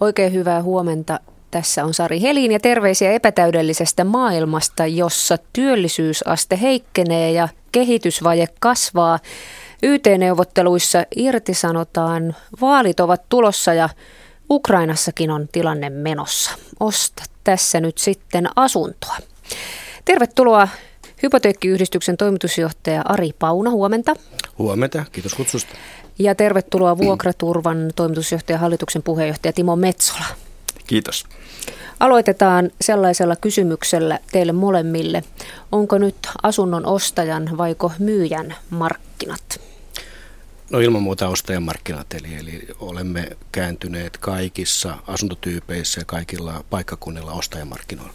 Oikein hyvää huomenta. Tässä on Sari Helin ja terveisiä epätäydellisestä maailmasta, jossa työllisyysaste heikkenee ja kehitysvaje kasvaa. YT-neuvotteluissa irtisanotaan, vaalit ovat tulossa ja Ukrainassakin on tilanne menossa. Osta tässä nyt sitten asuntoa. Tervetuloa Hypoteekkiyhdistyksen toimitusjohtaja Ari Pauna, huomenta. Huomenta, kiitos kutsusta. Ja tervetuloa Vuokraturvan toimitusjohtaja hallituksen puheenjohtaja Timo Metsola. Kiitos. Aloitetaan sellaisella kysymyksellä teille molemmille. Onko nyt asunnon ostajan vaiko myyjän markkinat? No ilman muuta ostajan markkinat, eli, eli olemme kääntyneet kaikissa asuntotyypeissä ja kaikilla paikkakunnilla ostajamarkkinoilla.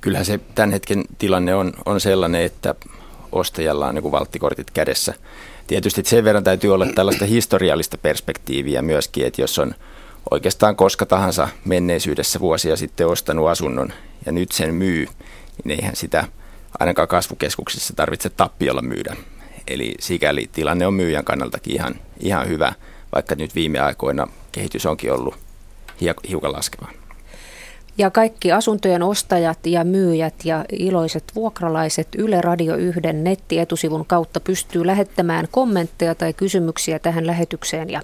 Kyllähän se tämän hetken tilanne on, on sellainen, että ostajalla on niin valttikortit kädessä. Tietysti sen verran täytyy olla tällaista historiallista perspektiiviä myöskin, että jos on oikeastaan koska tahansa menneisyydessä vuosia sitten ostanut asunnon ja nyt sen myy, niin eihän sitä ainakaan kasvukeskuksissa tarvitse tappiolla myydä. Eli sikäli tilanne on myyjän kannaltakin ihan, ihan hyvä, vaikka nyt viime aikoina kehitys onkin ollut hiukan laskeva. Ja kaikki asuntojen ostajat ja myyjät ja iloiset vuokralaiset Yle Radio 1 nettietusivun kautta pystyy lähettämään kommentteja tai kysymyksiä tähän lähetykseen ja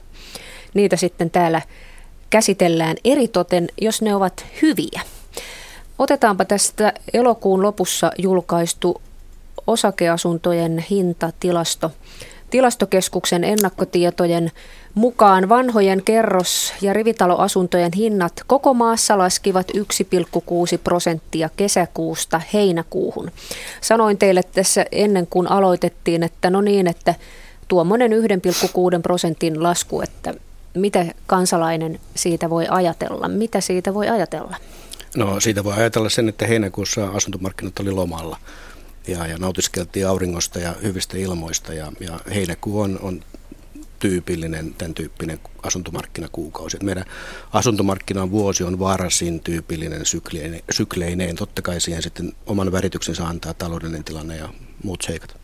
niitä sitten täällä käsitellään eritoten, jos ne ovat hyviä. Otetaanpa tästä elokuun lopussa julkaistu osakeasuntojen hintatilasto. Tilastokeskuksen ennakkotietojen mukaan vanhojen kerros- ja rivitaloasuntojen hinnat koko maassa laskivat 1,6 prosenttia kesäkuusta heinäkuuhun. Sanoin teille tässä ennen kuin aloitettiin, että no niin, että tuommoinen 1,6 prosentin lasku, että mitä kansalainen siitä voi ajatella? Mitä siitä voi ajatella? No siitä voi ajatella sen, että heinäkuussa asuntomarkkinat oli lomalla ja, ja nautiskeltiin auringosta ja hyvistä ilmoista ja, ja heinäkuu on, on tyypillinen tämän tyyppinen asuntomarkkinakuukausi. Meidän asuntomarkkinan vuosi on varsin tyypillinen sykleineen. sykleineen. Totta kai siihen sitten oman värityksensä antaa taloudellinen tilanne ja muut seikat.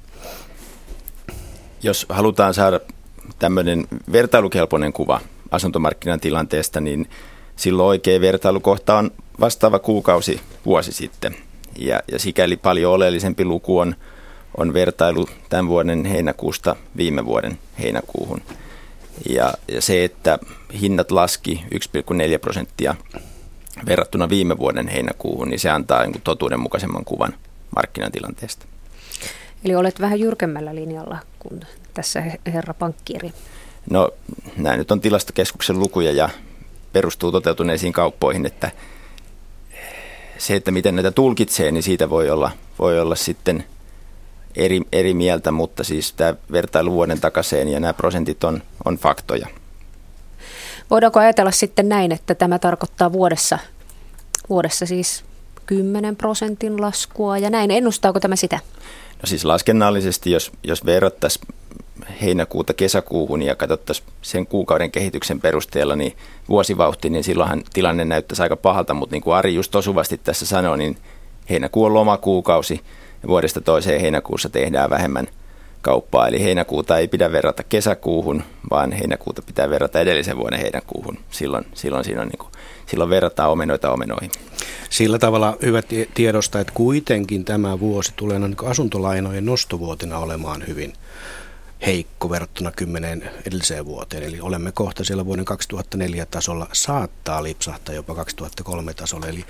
Jos halutaan saada tämmöinen vertailukelpoinen kuva asuntomarkkinan tilanteesta, niin silloin oikea vertailukohta on vastaava kuukausi vuosi sitten. Ja, ja sikäli paljon oleellisempi luku on, on vertailu tämän vuoden heinäkuusta viime vuoden heinäkuuhun. Ja, ja se, että hinnat laski 1,4 prosenttia verrattuna viime vuoden heinäkuuhun, niin se antaa niin totuudenmukaisemman kuvan markkinatilanteesta. Eli olet vähän jyrkemmällä linjalla kuin tässä herra pankkiiri. No nämä nyt on tilastokeskuksen lukuja ja perustuu toteutuneisiin kauppoihin, että se, että miten näitä tulkitsee, niin siitä voi olla, voi olla sitten eri, eri mieltä, mutta siis tämä vertailu vuoden takaisin ja nämä prosentit on, on faktoja. Voidaanko ajatella sitten näin, että tämä tarkoittaa vuodessa, vuodessa siis 10 prosentin laskua ja näin. Ennustaako tämä sitä? No siis laskennallisesti, jos, jos verrattaisiin heinäkuuta kesäkuuhun ja katsottaisiin sen kuukauden kehityksen perusteella niin vuosivauhti, niin silloinhan tilanne näyttäisi aika pahalta, mutta niin kuin Ari just osuvasti tässä sanoi, niin heinäkuu on lomakuukausi ja vuodesta toiseen heinäkuussa tehdään vähemmän kauppaa. Eli heinäkuuta ei pidä verrata kesäkuuhun, vaan heinäkuuta pitää verrata edellisen vuoden heinäkuuhun. Silloin, silloin, siinä on niin kuin, silloin verrataan omenoita omenoihin. Sillä tavalla hyvä tiedosta, että kuitenkin tämä vuosi tulee niin asuntolainojen nostovuotina olemaan hyvin heikko verrattuna kymmeneen edelliseen vuoteen. Eli olemme kohta siellä vuoden 2004 tasolla, saattaa lipsahtaa jopa 2003 tasolla. Eli,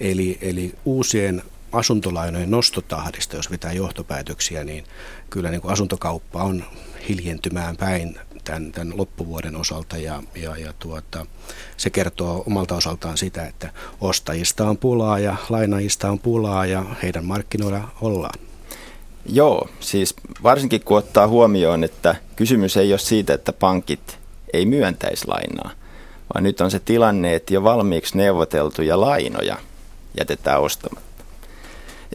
eli, eli uusien asuntolainojen nostotahdista, jos pitää johtopäätöksiä, niin kyllä niin kuin asuntokauppa on hiljentymään päin tämän, tämän loppuvuoden osalta ja, ja, ja tuota, se kertoo omalta osaltaan sitä, että ostajista on pulaa ja lainajista on pulaa ja heidän markkinoilla ollaan. Joo, siis varsinkin kun ottaa huomioon, että kysymys ei ole siitä, että pankit ei myöntäisi lainaa, vaan nyt on se tilanne, että jo valmiiksi neuvoteltuja lainoja jätetään ostamatta.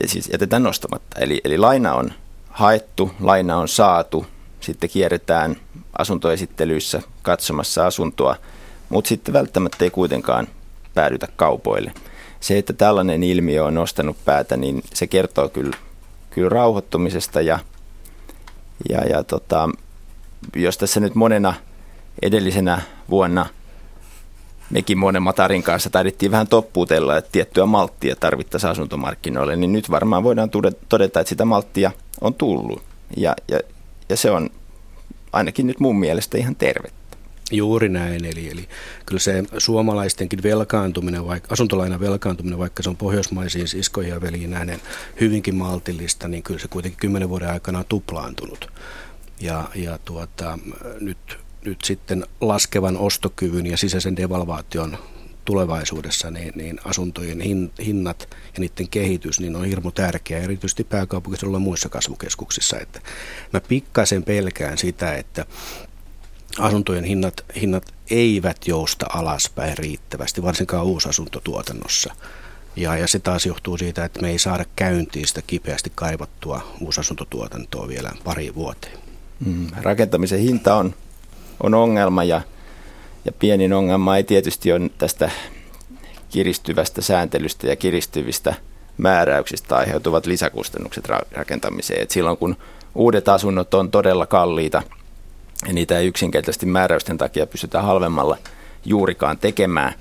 Ja siis jätetään nostamatta. Eli, eli laina on haettu, laina on saatu, sitten kierretään asuntoesittelyissä katsomassa asuntoa, mutta sitten välttämättä ei kuitenkaan päädytä kaupoille. Se, että tällainen ilmiö on nostanut päätä, niin se kertoo kyllä kyllä rauhoittumisesta ja, ja, ja tota, jos tässä nyt monena edellisenä vuonna mekin monen Matarin kanssa taidettiin vähän toppuutella, että tiettyä malttia tarvittaisiin asuntomarkkinoille, niin nyt varmaan voidaan todeta, että sitä malttia on tullut. Ja, ja, ja se on ainakin nyt mun mielestä ihan tervettä. Juuri näin, eli, eli kyllä se suomalaistenkin velkaantuminen, vaikka, asuntolainan velkaantuminen, vaikka se on pohjoismaisiin siskoihin ja veliin nähden hyvinkin maltillista, niin kyllä se kuitenkin kymmenen vuoden aikana on tuplaantunut. Ja, ja tuota, nyt, nyt sitten laskevan ostokyvyn ja sisäisen devalvaation tulevaisuudessa niin, niin asuntojen hin, hinnat ja niiden kehitys niin on hirmu tärkeä, erityisesti pääkaupunkiseudulla muissa kasvukeskuksissa. Että mä pikkasen pelkään sitä, että asuntojen hinnat, hinnat eivät jousta alaspäin riittävästi, varsinkaan uusasuntotuotannossa. Ja, ja se taas johtuu siitä, että me ei saada käyntiin sitä kipeästi kaivattua uusasuntotuotantoa vielä pari vuoteen. Mm, rakentamisen hinta on, on ongelma ja, ja pienin ongelma ei tietysti ole tästä kiristyvästä sääntelystä ja kiristyvistä määräyksistä aiheutuvat lisäkustannukset rakentamiseen. Et silloin kun uudet asunnot on todella kalliita – ja niitä ei yksinkertaisesti määräysten takia pystytä halvemmalla juurikaan tekemään,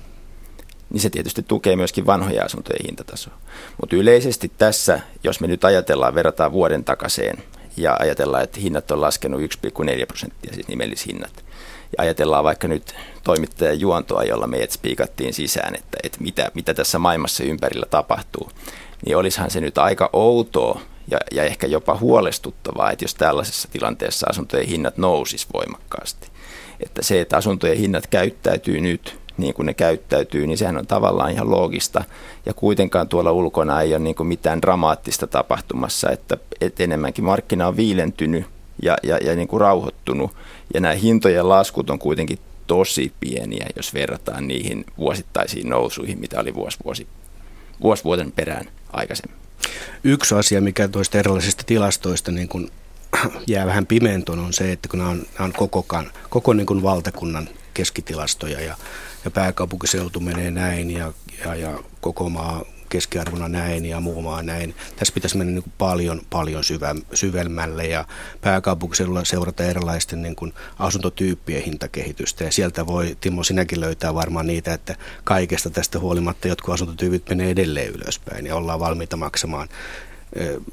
niin se tietysti tukee myöskin vanhoja asuntojen hintatasoa. Mutta yleisesti tässä, jos me nyt ajatellaan, verrataan vuoden takaisin ja ajatellaan, että hinnat on laskenut 1,4 prosenttia, siis nimellishinnat, ja ajatellaan vaikka nyt toimittajan juontoa, jolla meidät spiikattiin sisään, että, että mitä, mitä tässä maailmassa ympärillä tapahtuu, niin olisihan se nyt aika outoa, ja, ja ehkä jopa huolestuttavaa, että jos tällaisessa tilanteessa asuntojen hinnat nousis voimakkaasti. Että se, että asuntojen hinnat käyttäytyy nyt niin kuin ne käyttäytyy, niin sehän on tavallaan ihan loogista. Ja kuitenkaan tuolla ulkona ei ole niin kuin mitään dramaattista tapahtumassa, että, että enemmänkin markkina on viilentynyt ja, ja, ja niin kuin rauhoittunut. Ja nämä hintojen laskut on kuitenkin tosi pieniä, jos verrataan niihin vuosittaisiin nousuihin, mitä oli vuosi, vuosi, vuosi vuoden perään aikaisemmin. Yksi asia, mikä toista erilaisista tilastoista niin kun jää vähän pimentoon, on se, että kun nämä on, nämä on koko, koko niin kuin valtakunnan keskitilastoja ja, ja pääkaupunkiseutu menee näin ja, ja, ja koko maa keskiarvona näin ja muu maa näin. Tässä pitäisi mennä niin kuin paljon, paljon syvemmälle ja pääkaupunkiseudulla seurata erilaisten niin kuin asuntotyyppien hintakehitystä. Ja sieltä voi, Timo, sinäkin löytää varmaan niitä, että kaikesta tästä huolimatta jotkut asuntotyypit menee edelleen ylöspäin ja ollaan valmiita maksamaan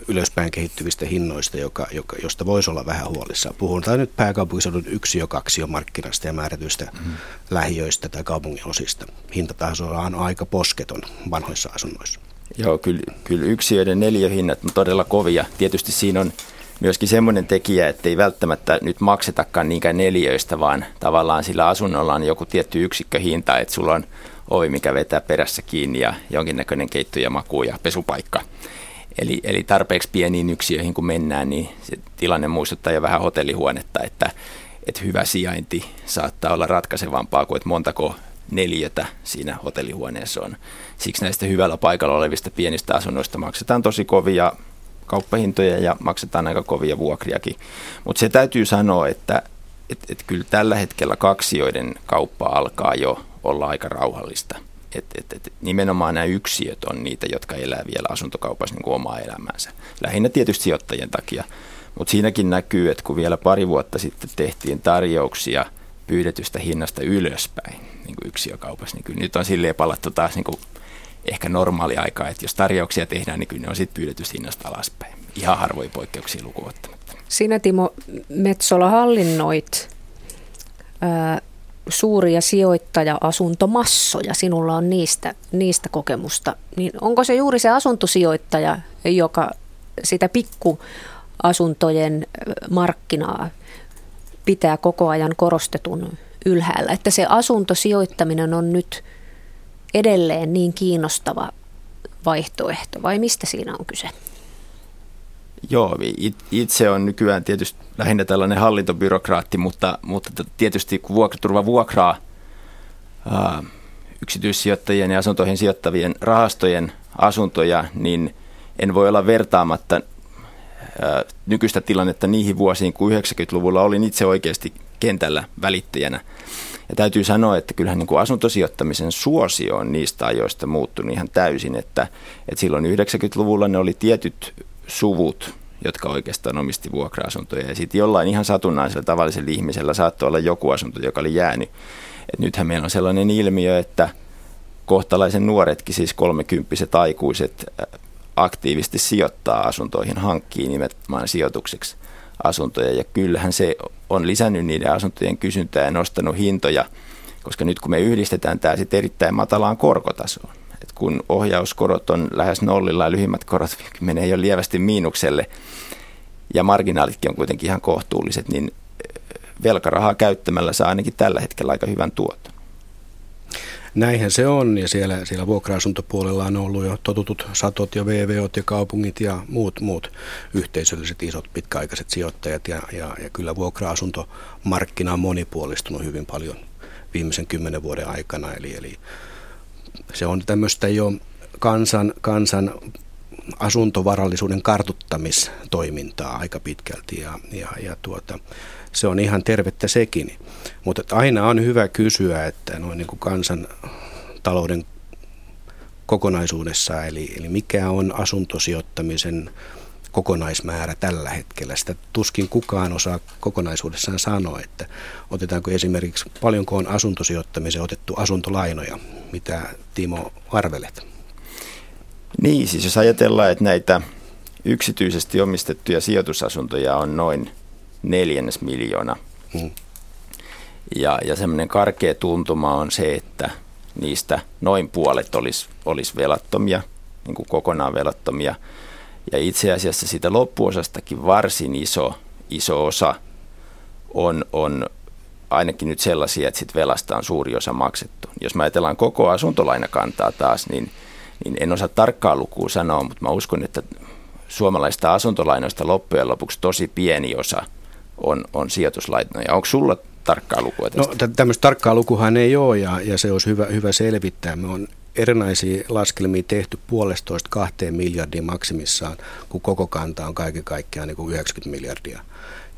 ylöspäin kehittyvistä hinnoista, joka, joka, josta voisi olla vähän huolissaan. Puhutaan nyt pääkaupunkiseudun yksi jo kaksi jo markkinasta ja määrätyistä mm. lähiöistä tai kaupungin osista. Hintataso on aika posketon vanhoissa asunnoissa. Joo, kyllä, kyllä yksiöiden neliöhinnat on todella kovia. Tietysti siinä on myöskin semmoinen tekijä, että ei välttämättä nyt maksetakaan niinkään neliöistä, vaan tavallaan sillä asunnolla on joku tietty yksikköhinta, että sulla on ovi, mikä vetää perässä kiinni ja jonkinnäköinen keitto ja maku ja pesupaikka. Eli, eli tarpeeksi pieniin yksiöihin kun mennään, niin se tilanne muistuttaa jo vähän hotellihuonetta, että, että hyvä sijainti saattaa olla ratkaisevampaa kuin että montako neliötä siinä hotellihuoneessa on. Siksi näistä hyvällä paikalla olevista pienistä asunnoista maksetaan tosi kovia kauppahintoja ja maksetaan aika kovia vuokriakin. Mutta se täytyy sanoa, että et, et kyllä tällä hetkellä kaksioiden kauppa alkaa jo olla aika rauhallista. Et, et, et, nimenomaan nämä yksiöt on niitä, jotka elää vielä asuntokaupassa niin kuin omaa elämäänsä. Lähinnä tietysti sijoittajien takia. Mutta siinäkin näkyy, että kun vielä pari vuotta sitten tehtiin tarjouksia pyydetystä hinnasta ylöspäin niin kuin yksiökaupassa, niin kyllä nyt on silleen palattu taas niin kuin ehkä normaali aika, että jos tarjouksia tehdään, niin kyllä ne on sitten pyydetystä hinnasta alaspäin. Ihan harvoin poikkeuksia lukuottamatta. Sinä Timo Metsola hallinnoit suuria sijoittaja-asuntomassoja, sinulla on niistä, niistä kokemusta, niin onko se juuri se asuntosijoittaja, joka sitä pikkuasuntojen markkinaa pitää koko ajan korostetun ylhäällä, että se asuntosijoittaminen on nyt edelleen niin kiinnostava vaihtoehto, vai mistä siinä on kyse? Joo, itse on nykyään tietysti lähinnä tällainen hallintobyrokraatti, mutta, mutta tietysti kun vuokraturva vuokraa ää, yksityissijoittajien ja asuntoihin sijoittavien rahastojen asuntoja, niin en voi olla vertaamatta ää, nykyistä tilannetta niihin vuosiin, kun 90-luvulla olin itse oikeasti kentällä välittäjänä. Ja täytyy sanoa, että kyllähän niin kuin asuntosijoittamisen suosio on niistä ajoista muuttunut ihan täysin, että, että silloin 90-luvulla ne oli tietyt suvut, jotka oikeastaan omisti vuokra-asuntoja. Ja sitten jollain ihan satunnaisella tavallisella ihmisellä saattoi olla joku asunto, joka oli jäänyt. Et nythän meillä on sellainen ilmiö, että kohtalaisen nuoretkin, siis kolmekymppiset aikuiset, aktiivisesti sijoittaa asuntoihin, hankkii nimenomaan sijoitukseksi asuntoja. Ja kyllähän se on lisännyt niiden asuntojen kysyntää ja nostanut hintoja, koska nyt kun me yhdistetään tämä sitten erittäin matalaan korkotasoon, että kun ohjauskorot on lähes nollilla ja lyhimmät korot menee jo lievästi miinukselle ja marginaalitkin on kuitenkin ihan kohtuulliset, niin velkarahaa käyttämällä saa ainakin tällä hetkellä aika hyvän tuoton. Näinhän se on ja siellä, siellä vuokra-asuntopuolella on ollut jo totutut satot ja VVOt ja kaupungit ja muut, muut yhteisölliset isot pitkäaikaiset sijoittajat ja, ja, ja kyllä vuokra-asuntomarkkina on monipuolistunut hyvin paljon viimeisen kymmenen vuoden aikana. Eli, eli se on tämmöistä jo kansan, kansan asuntovarallisuuden kartuttamistoimintaa aika pitkälti ja, ja, ja tuota, se on ihan tervettä sekin. Mutta aina on hyvä kysyä, että noin niin kuin kansan talouden kokonaisuudessa, eli, eli mikä on asuntosijoittamisen kokonaismäärä tällä hetkellä. Sitä tuskin kukaan osaa kokonaisuudessaan sanoa, että otetaanko esimerkiksi paljonko on asuntosijoittamiseen otettu asuntolainoja, mitä Timo arvelet? Niin, siis jos ajatellaan, että näitä yksityisesti omistettuja sijoitusasuntoja on noin neljännes miljoona. Mm. Ja, ja semmoinen karkea tuntuma on se, että niistä noin puolet olisi, olisi velattomia, niin kuin kokonaan velattomia. Ja itse asiassa siitä loppuosastakin varsin iso, iso osa on, on ainakin nyt sellaisia, että sit velasta on suuri osa maksettu. Jos mä ajatellaan koko asuntolainakantaa taas, niin, niin en osaa tarkkaa lukua sanoa, mutta mä uskon, että suomalaista asuntolainoista loppujen lopuksi tosi pieni osa – on, on sijoituslaitoja. Onko sulla tarkkaa lukua tästä? No, tämmöistä tarkkaa lukuhan ei ole ja, ja se olisi hyvä, hyvä selvittää. Me on erinäisiä laskelmia tehty puolestoista kahteen miljardia maksimissaan, kun koko kanta on kaiken kaikkiaan niin kuin 90 miljardia.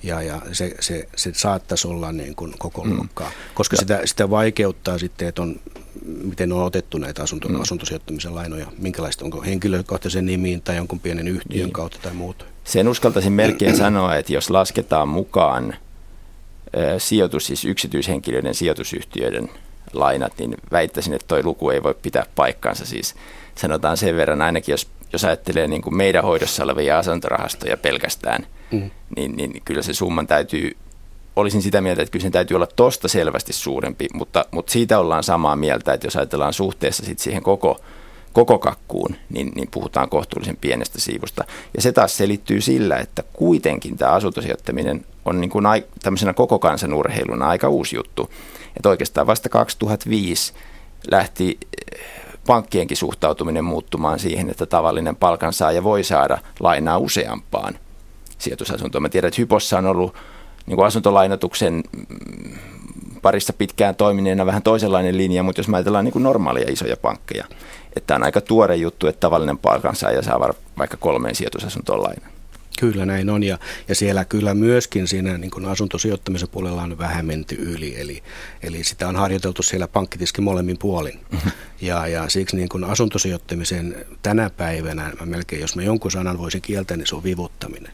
Ja, ja se, se, se saattaisi olla niin kuin koko mm. luokkaa, koska sitä, sitä vaikeuttaa sitten, että on, miten on otettu näitä asunto, mm. asuntosijoittamisen lainoja, minkälaista, onko henkilökohtaisen nimiin tai jonkun pienen yhtiön niin. kautta tai muuta. Sen uskaltaisin melkein sanoa, että jos lasketaan mukaan sijoitus, siis yksityishenkilöiden sijoitusyhtiöiden lainat, niin väittäisin, että tuo luku ei voi pitää paikkaansa. Siis sanotaan sen verran, ainakin jos, jos ajattelee niin kuin meidän hoidossa olevia asuntorahastoja pelkästään, mm. niin, niin kyllä se summan täytyy, olisin sitä mieltä, että kyllä sen täytyy olla tosta selvästi suurempi, mutta, mutta siitä ollaan samaa mieltä, että jos ajatellaan suhteessa sit siihen koko koko kakkuun, niin, niin puhutaan kohtuullisen pienestä siivusta. Ja se taas selittyy sillä, että kuitenkin tämä asuntosijoittaminen on niin kuin ai, tämmöisenä koko kansan urheiluna aika uusi juttu. Että oikeastaan vasta 2005 lähti eh, pankkienkin suhtautuminen muuttumaan siihen, että tavallinen palkansaaja voi saada lainaa useampaan sijoitusasuntoon. Mä tiedän, että Hypossa on ollut niin kuin asuntolainotuksen mm, parissa pitkään toimineena vähän toisenlainen linja, mutta jos mä ajatellaan niin kuin normaalia isoja pankkeja, että on aika tuore juttu, että tavallinen palkansaaja saa vaikka kolmeen sijoitusasuntoon lainan. Kyllä näin on ja, ja siellä kyllä myöskin siinä niin kuin asuntosijoittamisen puolella on vähän menty yli, eli, eli sitä on harjoiteltu siellä pankkitiskin molemmin puolin. Mm-hmm. Ja, ja siksi niin kuin asuntosijoittamisen tänä päivänä, mä melkein jos mä jonkun sanan voisin kieltää, niin se on vivuttaminen.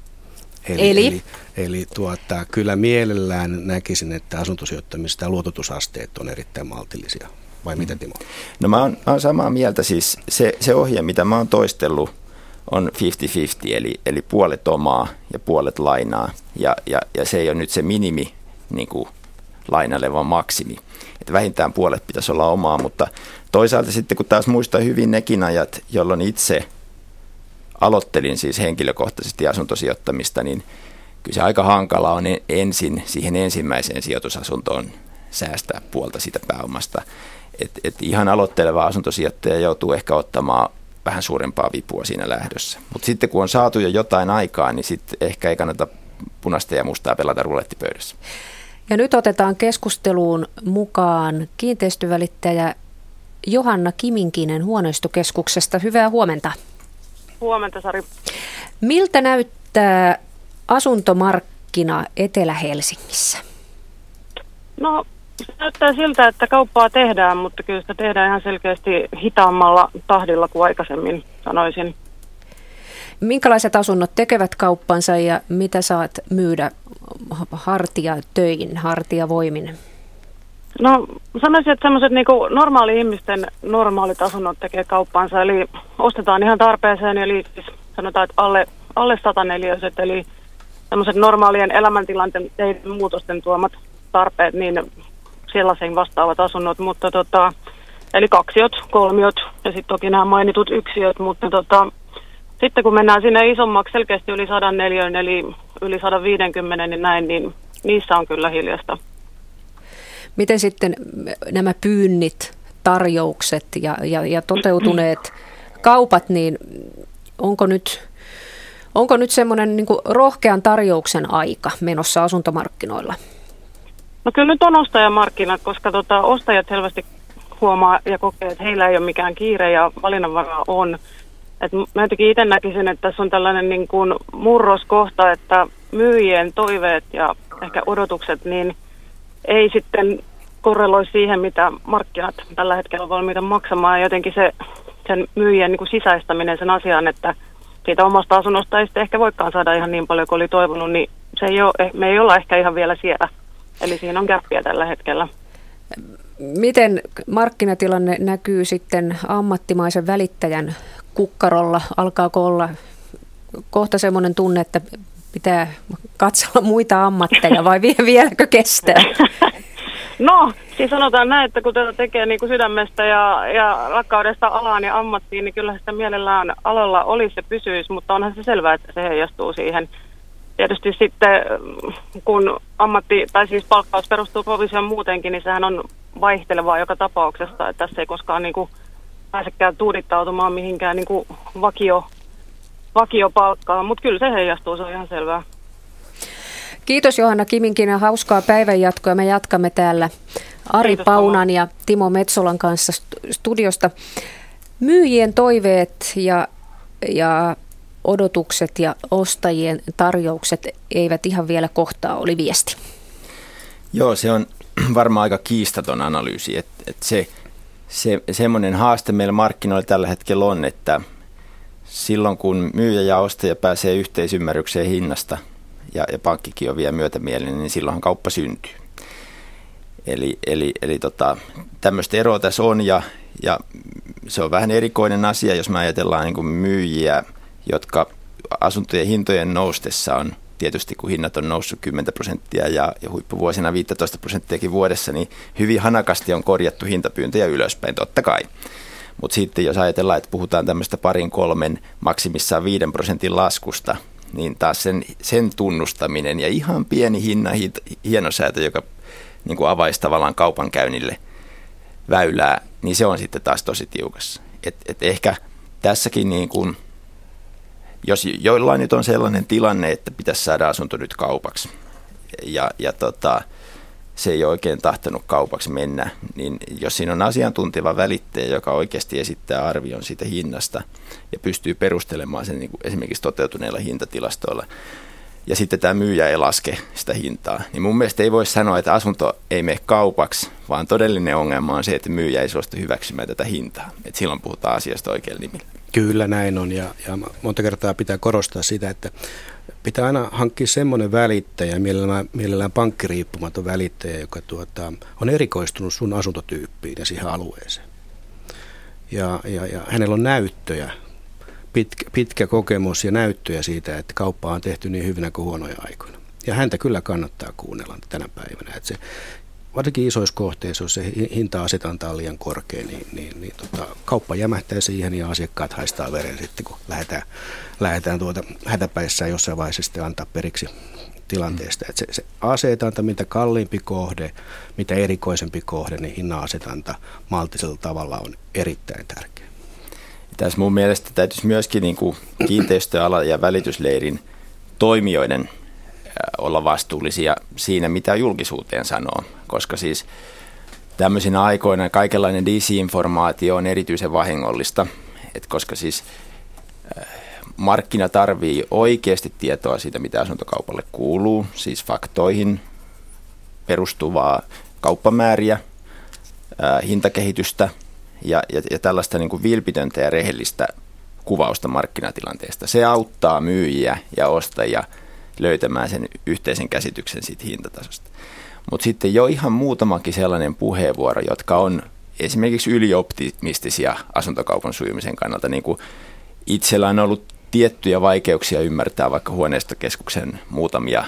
Eli? Eli, eli, eli tuota, kyllä mielellään näkisin, että asuntosijoittamista ja luototusasteet on erittäin maltillisia. Vai mitä Timo? No mä oon, mä oon samaa mieltä. Siis se, se ohje, mitä mä oon toistellut, on 50-50, eli, eli puolet omaa ja puolet lainaa. Ja, ja, ja se ei ole nyt se minimi niin kuin lainalle, vaan maksimi. Että vähintään puolet pitäisi olla omaa, mutta toisaalta sitten kun taas muistaa hyvin nekin ajat, jolloin itse aloittelin siis henkilökohtaisesti asuntosijoittamista, niin kyllä se aika hankala on ensin siihen ensimmäiseen sijoitusasuntoon säästää puolta siitä pääomasta. Et, et ihan aloitteleva asuntosijoittaja joutuu ehkä ottamaan vähän suurempaa vipua siinä lähdössä. Mutta sitten kun on saatu jo jotain aikaa, niin sitten ehkä ei kannata punaista ja mustaa pelata rulettipöydässä. Ja nyt otetaan keskusteluun mukaan kiinteistövälittäjä Johanna Kiminkinen huoneistokeskuksesta. Hyvää huomenta. Huomenta, Sari. Miltä näyttää asuntomarkkina Etelä-Helsingissä? No, näyttää siltä, että kauppaa tehdään, mutta kyllä sitä tehdään ihan selkeästi hitaammalla tahdilla kuin aikaisemmin, sanoisin. Minkälaiset asunnot tekevät kauppansa ja mitä saat myydä hartia töihin, hartia voimin? No sanoisin, että semmoiset niinku normaali ihmisten normaalit asunnot tekee kauppansa, eli ostetaan ihan tarpeeseen, eli siis sanotaan, että alle, alle 104, eli semmoiset normaalien elämäntilanteiden muutosten tuomat tarpeet, niin sellaisen vastaavat asunnot, mutta tota, eli kaksiot, kolmiot ja sitten toki nämä mainitut yksiöt, mutta tota, sitten kun mennään sinne isommaksi, selkeästi yli 104, eli yli 150, niin näin, niin niissä on kyllä hiljasta. Miten sitten nämä pyynnit, tarjoukset ja, ja, ja toteutuneet kaupat, niin onko nyt, onko nyt semmoinen niin rohkean tarjouksen aika menossa asuntomarkkinoilla? No kyllä nyt on ostajamarkkinat, koska tota, ostajat selvästi huomaa ja kokee, että heillä ei ole mikään kiire ja valinnanvaraa on. Et mä jotenkin itse näkisin, että tässä on tällainen niin kuin murroskohta, että myyjien toiveet ja ehkä odotukset, niin ei sitten korreloi siihen, mitä markkinat tällä hetkellä on valmiita maksamaan. Jotenkin se sen myyjien niin kuin sisäistäminen sen asian, että siitä omasta asunnosta ei sitten ehkä voikaan saada ihan niin paljon kuin oli toivonut, niin se ei ole, me ei olla ehkä ihan vielä siellä. Eli siinä on käppiä tällä hetkellä. Miten markkinatilanne näkyy sitten ammattimaisen välittäjän kukkarolla? Alkaako olla kohta semmoinen tunne, että pitää katsella muita ammatteja vai vieläkö kestää? No, siis sanotaan näin, että kun tätä tekee niin kuin sydämestä ja, ja rakkaudesta alaan ja ammattiin, niin kyllä sitä mielellään alalla olisi ja pysyisi, mutta onhan se selvää, että se heijastuu siihen. Tietysti sitten, kun ammatti, tai siis palkkaus perustuu provisioon muutenkin, niin sehän on vaihtelevaa joka tapauksessa, että tässä ei koskaan niin kuin pääsekään tuudittautumaan mihinkään niin kuin vakio, vakiopalkkaan, mutta kyllä se heijastuu, se on ihan selvää. Kiitos Johanna Kiminkinen, hauskaa päivänjatkoa. Me jatkamme täällä Ari Kiitos, Paunan ja Timo Metsolan kanssa studiosta. Myyjien toiveet ja, ja odotukset ja ostajien tarjoukset eivät ihan vielä kohtaa, oli viesti. Joo, se on varmaan aika kiistaton analyysi, että, että se, se, semmoinen haaste meillä markkinoilla tällä hetkellä on, että silloin kun myyjä ja ostaja pääsee yhteisymmärrykseen hinnasta – ja, ja pankkikin on vielä myötämielinen, niin silloinhan kauppa syntyy. Eli, eli, eli tota, tämmöistä eroa tässä on ja, ja se on vähän erikoinen asia, jos me ajatellaan niin kuin myyjiä, jotka asuntojen hintojen noustessa on tietysti kun hinnat on noussut 10 prosenttia ja, ja huippuvuosina 15 prosenttiakin vuodessa, niin hyvin hanakasti on korjattu hintapyyntöjä ylöspäin, totta kai. Mutta sitten jos ajatellaan, että puhutaan tämmöistä parin kolmen maksimissaan 5 prosentin laskusta, niin taas sen, sen tunnustaminen ja ihan pieni hinna, hienosäätö, joka niin kuin avaisi tavallaan kaupankäynnille väylää, niin se on sitten taas tosi tiukassa. Et, et ehkä tässäkin niin kuin, jos joillain nyt on sellainen tilanne, että pitäisi saada asunto nyt kaupaksi ja, ja tota, se ei oikein tahtonut kaupaksi mennä, niin jos siinä on asiantunteva välittäjä, joka oikeasti esittää arvion siitä hinnasta ja pystyy perustelemaan sen niin kuin esimerkiksi toteutuneilla hintatilastoilla, ja sitten tämä myyjä ei laske sitä hintaa, niin mun mielestä ei voi sanoa, että asunto ei mene kaupaksi, vaan todellinen ongelma on se, että myyjä ei suostu hyväksymään tätä hintaa. Et silloin puhutaan asiasta oikein nimillä. Kyllä näin on ja, ja monta kertaa pitää korostaa sitä, että pitää aina hankkia semmoinen välittäjä, mielellään, mielellään pankkiriippumaton välittäjä, joka tuota, on erikoistunut sun asuntotyyppiin ja siihen alueeseen. Ja, ja, ja hänellä on näyttöjä, pitkä, pitkä kokemus ja näyttöjä siitä, että kauppa on tehty niin hyvinä kuin huonoja aikoina. Ja häntä kyllä kannattaa kuunnella tänä päivänä. Että se, varsinkin isoissa kohteissa, jos se hinta-asetanta on liian korkea, niin, niin, niin tota, kauppa jämähtää siihen ja asiakkaat haistaa veren sitten, kun lähdetään, lähdetään tuota hätäpäissään jossain vaiheessa sitten antaa periksi tilanteesta. Että se, se asetanta, mitä kalliimpi kohde, mitä erikoisempi kohde, niin hinnan asetanta maltisella tavalla on erittäin tärkeä. Tässä mun mielestä täytyisi myöskin niin kuin kiinteistöala ja välitysleirin toimijoiden olla vastuullisia siinä, mitä julkisuuteen sanoo, koska siis tämmöisinä aikoina kaikenlainen disinformaatio on erityisen vahingollista, Et koska siis markkina tarvii oikeasti tietoa siitä, mitä asuntokaupalle kuuluu, siis faktoihin perustuvaa kauppamääriä, hintakehitystä ja, ja, ja tällaista niin kuin vilpitöntä ja rehellistä kuvausta markkinatilanteesta. Se auttaa myyjiä ja ostajia – löytämään sen yhteisen käsityksen siitä hintatasosta. Mutta sitten jo ihan muutamakin sellainen puheenvuoro, jotka on esimerkiksi ylioptimistisia asuntokaupan sujumisen kannalta. Niin kuin itsellä on ollut tiettyjä vaikeuksia ymmärtää vaikka huoneistokeskuksen muutamia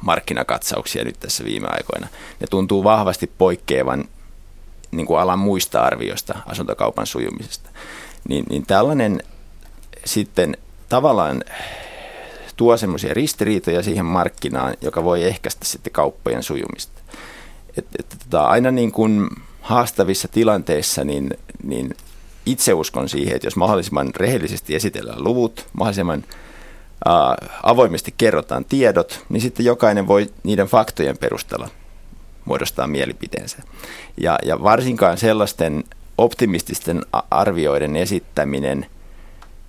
markkinakatsauksia nyt tässä viime aikoina. Ne tuntuu vahvasti poikkeavan niin kuin alan muista arvioista asuntokaupan sujumisesta. Niin, niin tällainen sitten tavallaan tuo semmoisia ristiriitoja siihen markkinaan, joka voi ehkäistä sitten kauppojen sujumista. Et, et, tota, aina niin kuin haastavissa tilanteissa niin, niin itse uskon siihen, että jos mahdollisimman rehellisesti esitellään luvut, mahdollisimman ää, avoimesti kerrotaan tiedot, niin sitten jokainen voi niiden faktojen perusteella muodostaa mielipiteensä. Ja, ja varsinkaan sellaisten optimististen arvioiden esittäminen,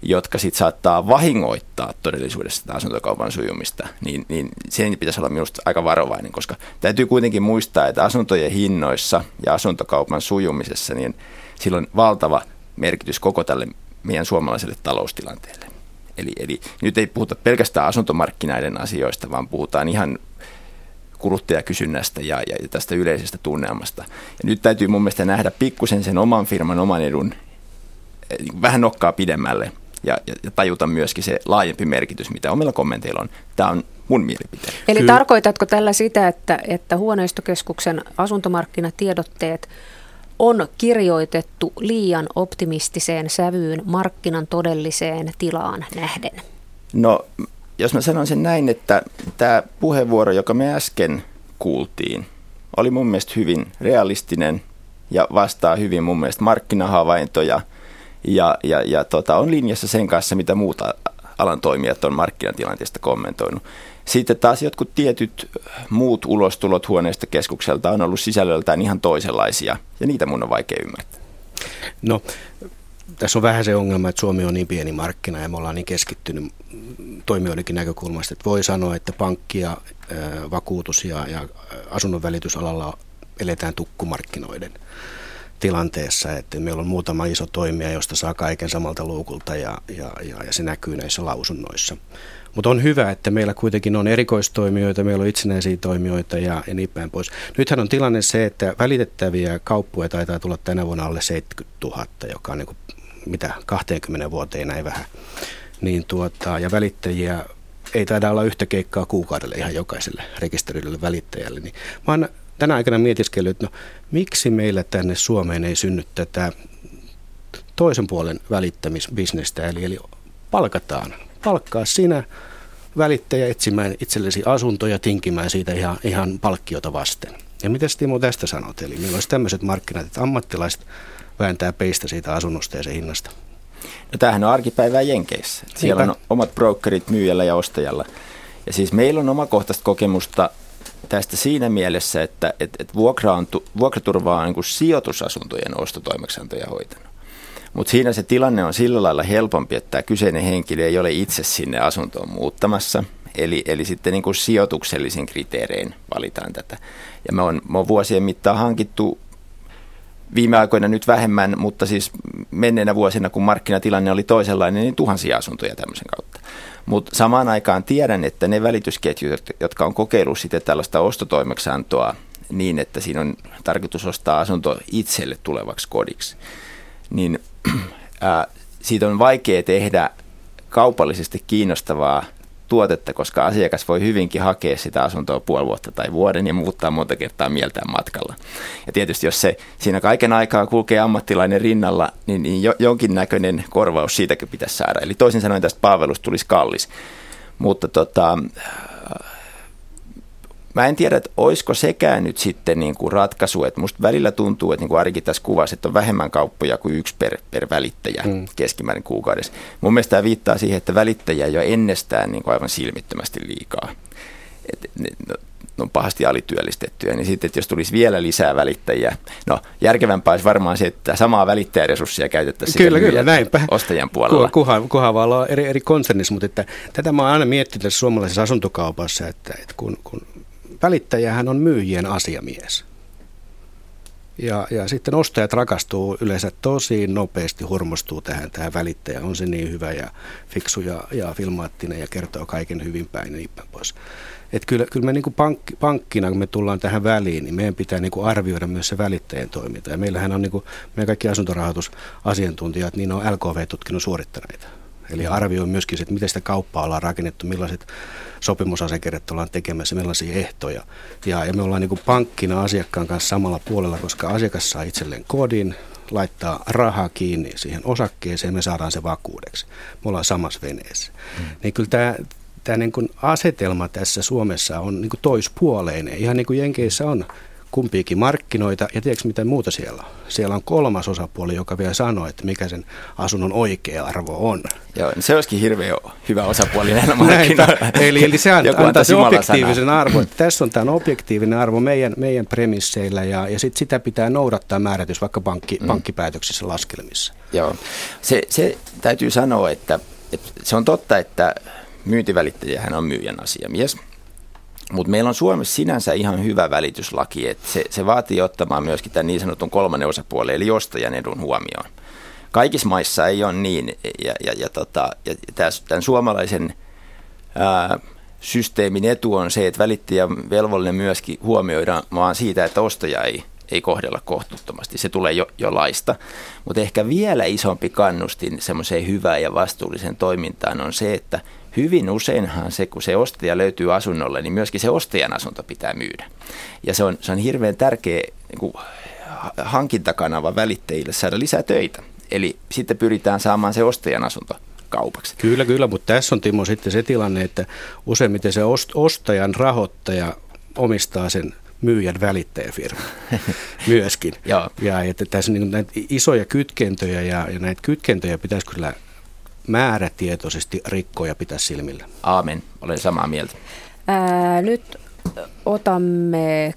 jotka sitten saattaa vahingoittaa todellisuudessa sitä asuntokaupan sujumista, niin, niin sen pitäisi olla minusta aika varovainen, koska täytyy kuitenkin muistaa, että asuntojen hinnoissa ja asuntokaupan sujumisessa, niin sillä on valtava merkitys koko tälle meidän suomalaiselle taloustilanteelle. Eli, eli nyt ei puhuta pelkästään asuntomarkkinaiden asioista, vaan puhutaan ihan kuluttajakysynnästä ja, ja tästä yleisestä tunnelmasta. Ja nyt täytyy mun mielestä nähdä pikkusen sen oman firman oman edun eh, vähän nokkaa pidemmälle ja, ja, ja tajuta myöskin se laajempi merkitys, mitä omilla kommenteilla on. Tämä on mun mielipite. Eli Kyllä. tarkoitatko tällä sitä, että, että huoneistokeskuksen asuntomarkkinatiedotteet on kirjoitettu liian optimistiseen sävyyn markkinan todelliseen tilaan nähden? No, jos mä sanon sen näin, että tämä puheenvuoro, joka me äsken kuultiin, oli mun mielestä hyvin realistinen ja vastaa hyvin mun mielestä markkinahavaintoja ja, ja, ja tota, on linjassa sen kanssa, mitä muuta alan toimijat on markkinatilanteesta kommentoinut. Sitten taas jotkut tietyt muut ulostulot huoneesta keskukselta on ollut sisällöltään ihan toisenlaisia, ja niitä mun on vaikea ymmärtää. No, tässä on vähän se ongelma, että Suomi on niin pieni markkina ja me ollaan niin keskittynyt toimijoidenkin näkökulmasta, että voi sanoa, että pankki ja vakuutus ja, ja asunnon välitysalalla eletään tukkumarkkinoiden tilanteessa, että meillä on muutama iso toimija, josta saa kaiken samalta luukulta ja, ja, ja, ja se näkyy näissä lausunnoissa. Mutta on hyvä, että meillä kuitenkin on erikoistoimijoita, meillä on itsenäisiä toimijoita ja, ja niin päin pois. Nythän on tilanne se, että välitettäviä kauppoja taitaa tulla tänä vuonna alle 70 000, joka on niin kuin, mitä 20 vuoteen näin vähän. Niin tuota, ja välittäjiä ei taida olla yhtä keikkaa kuukaudelle ihan jokaiselle rekisteröidylle välittäjälle. Niin oon tänä aikana mietiskellyt, että no, miksi meillä tänne Suomeen ei synny tätä toisen puolen välittämisbisnestä, eli, eli palkataan palkkaa sinä välittäjä etsimään itsellesi asuntoja, tinkimään siitä ihan, ihan palkkiota vasten. Ja mitä Timo tästä sanot? Eli meillä olisi tämmöiset markkinat, että ammattilaiset vääntää peistä siitä asunnosta ja se hinnasta. No tämähän on arkipäivää Jenkeissä. Siellä Niinpä. on omat brokerit myyjällä ja ostajalla. Ja siis meillä on omakohtaista kokemusta tästä siinä mielessä, että et, et vuokra on, vuokraturva on niin kuin sijoitusasuntojen ostotoimeksiantoja hoitanut. Mutta siinä se tilanne on sillä lailla helpompi, että tämä kyseinen henkilö ei ole itse sinne asuntoon muuttamassa. Eli, eli sitten niin kuin sijoituksellisin kriteerein valitaan tätä. Ja me on, me on vuosien mittaan hankittu viime aikoina nyt vähemmän, mutta siis menneenä vuosina, kun markkinatilanne oli toisenlainen, niin tuhansia asuntoja tämmöisen kautta. Mutta samaan aikaan tiedän, että ne välitysketjut, jotka on kokeillut sitten tällaista ostotoimeksantoa niin, että siinä on tarkoitus ostaa asunto itselle tulevaksi kodiksi, niin ää, siitä on vaikea tehdä kaupallisesti kiinnostavaa tuotetta, koska asiakas voi hyvinkin hakea sitä asuntoa puoli vuotta tai vuoden ja muuttaa monta kertaa mieltään matkalla. Ja tietysti jos se siinä kaiken aikaa kulkee ammattilainen rinnalla, niin, niin jo, jonkinnäköinen korvaus siitäkin pitäisi saada. Eli toisin sanoen tästä palvelusta tulisi kallis. Mutta tota, Mä en tiedä, että olisiko sekään nyt sitten niin kuin ratkaisu, että musta välillä tuntuu, että niin kuin Arikin tässä kuvasi, että on vähemmän kauppoja kuin yksi per, per välittäjä mm. keskimäärin kuukaudessa. Mun mielestä tämä viittaa siihen, että välittäjä jo ennestään niin kuin aivan silmittömästi liikaa. Et ne, no, ne on pahasti alityöllistettyjä, niin sitten, että jos tulisi vielä lisää välittäjiä, no järkevämpää olisi varmaan se, että samaa välittäjäresurssia käytettäisiin kyllä, kyllä, näinpä. ostajan puolella. Kuha, kuha vaan eri, eri konsernissa, mutta että, tätä mä oon aina miettinyt tässä suomalaisessa asuntokaupassa, että, että kun, kun välittäjähän on myyjien asiamies. Ja, ja sitten ostajat rakastuu yleensä tosi nopeasti, hurmostuu tähän, tähän välittäjä. On se niin hyvä ja fiksu ja, ja filmaattinen ja kertoo kaiken hyvin päin ja niin päin pois. Että kyllä, kyllä me niin kuin pankki, pankkina, kun me tullaan tähän väliin, niin meidän pitää niin kuin arvioida myös se välittäjän toiminta. Ja meillähän on niin kuin, meidän kaikki asuntorahoitusasiantuntijat, niin on LKV-tutkinnon suorittaneita. Eli arvioi myöskin, että miten sitä kauppaa ollaan rakennettu, millaiset sopimusasiakirjat ollaan tekemässä, millaisia ehtoja. Ja, ja me ollaan niin kuin pankkina asiakkaan kanssa samalla puolella, koska asiakas saa itselleen kodin, laittaa rahaa kiinni siihen osakkeeseen, me saadaan se vakuudeksi. Me ollaan samassa veneessä. Hmm. Niin kyllä tämä, tämä niin kuin asetelma tässä Suomessa on niin kuin toispuoleinen. Ihan niin kuin Jenkeissä on kumpiikin markkinoita. Ja tiedätkö mitä muuta siellä on? Siellä on kolmas osapuoli, joka vielä sanoo, että mikä sen asunnon oikea arvo on. Joo, niin se olisikin hirveän hyvä osapuoli näillä markkinoilla. Eli, eli se antaa, antaa se objektiivisen arvon. Tässä on tämä objektiivinen arvo meidän, meidän premisseillä ja, ja sit sitä pitää noudattaa määrätys vaikka pankki, mm. pankkipäätöksissä laskelmissa. Joo, se, se täytyy sanoa, että, että se on totta, että myyntivälittäjähän on myyjän asiamies – mutta meillä on Suomessa sinänsä ihan hyvä välityslaki, että se, se vaatii ottamaan myöskin tämän niin sanotun kolmannen osapuolen, eli ostajan edun huomioon. Kaikissa maissa ei ole niin, ja, ja, ja, tota, ja tämän suomalaisen ää, systeemin etu on se, että välittäjä velvollinen myöskin huomioidaan vaan siitä, että ostaja ei, ei kohdella kohtuuttomasti. Se tulee jo, jo laista. Mutta ehkä vielä isompi kannustin semmoiseen hyvään ja vastuulliseen toimintaan on se, että hyvin useinhan se, kun se ostaja löytyy asunnolle, niin myöskin se ostajan asunto pitää myydä. Ja se on, se on hirveän tärkeä niin kuin, hankintakanava välittäjille saada lisää töitä. Eli sitten pyritään saamaan se ostajan asunto kaupaksi. Kyllä, kyllä, mutta tässä on Timo sitten se tilanne, että useimmiten se ostajan rahoittaja omistaa sen myyjän välittäjäfirma myöskin. ja, ja että tässä on niin näitä isoja kytkentöjä ja, ja näitä kytkentöjä pitäisi kyllä määrätietoisesti rikkoja pitää silmillä. Aamen, olen samaa mieltä. Ää, nyt otamme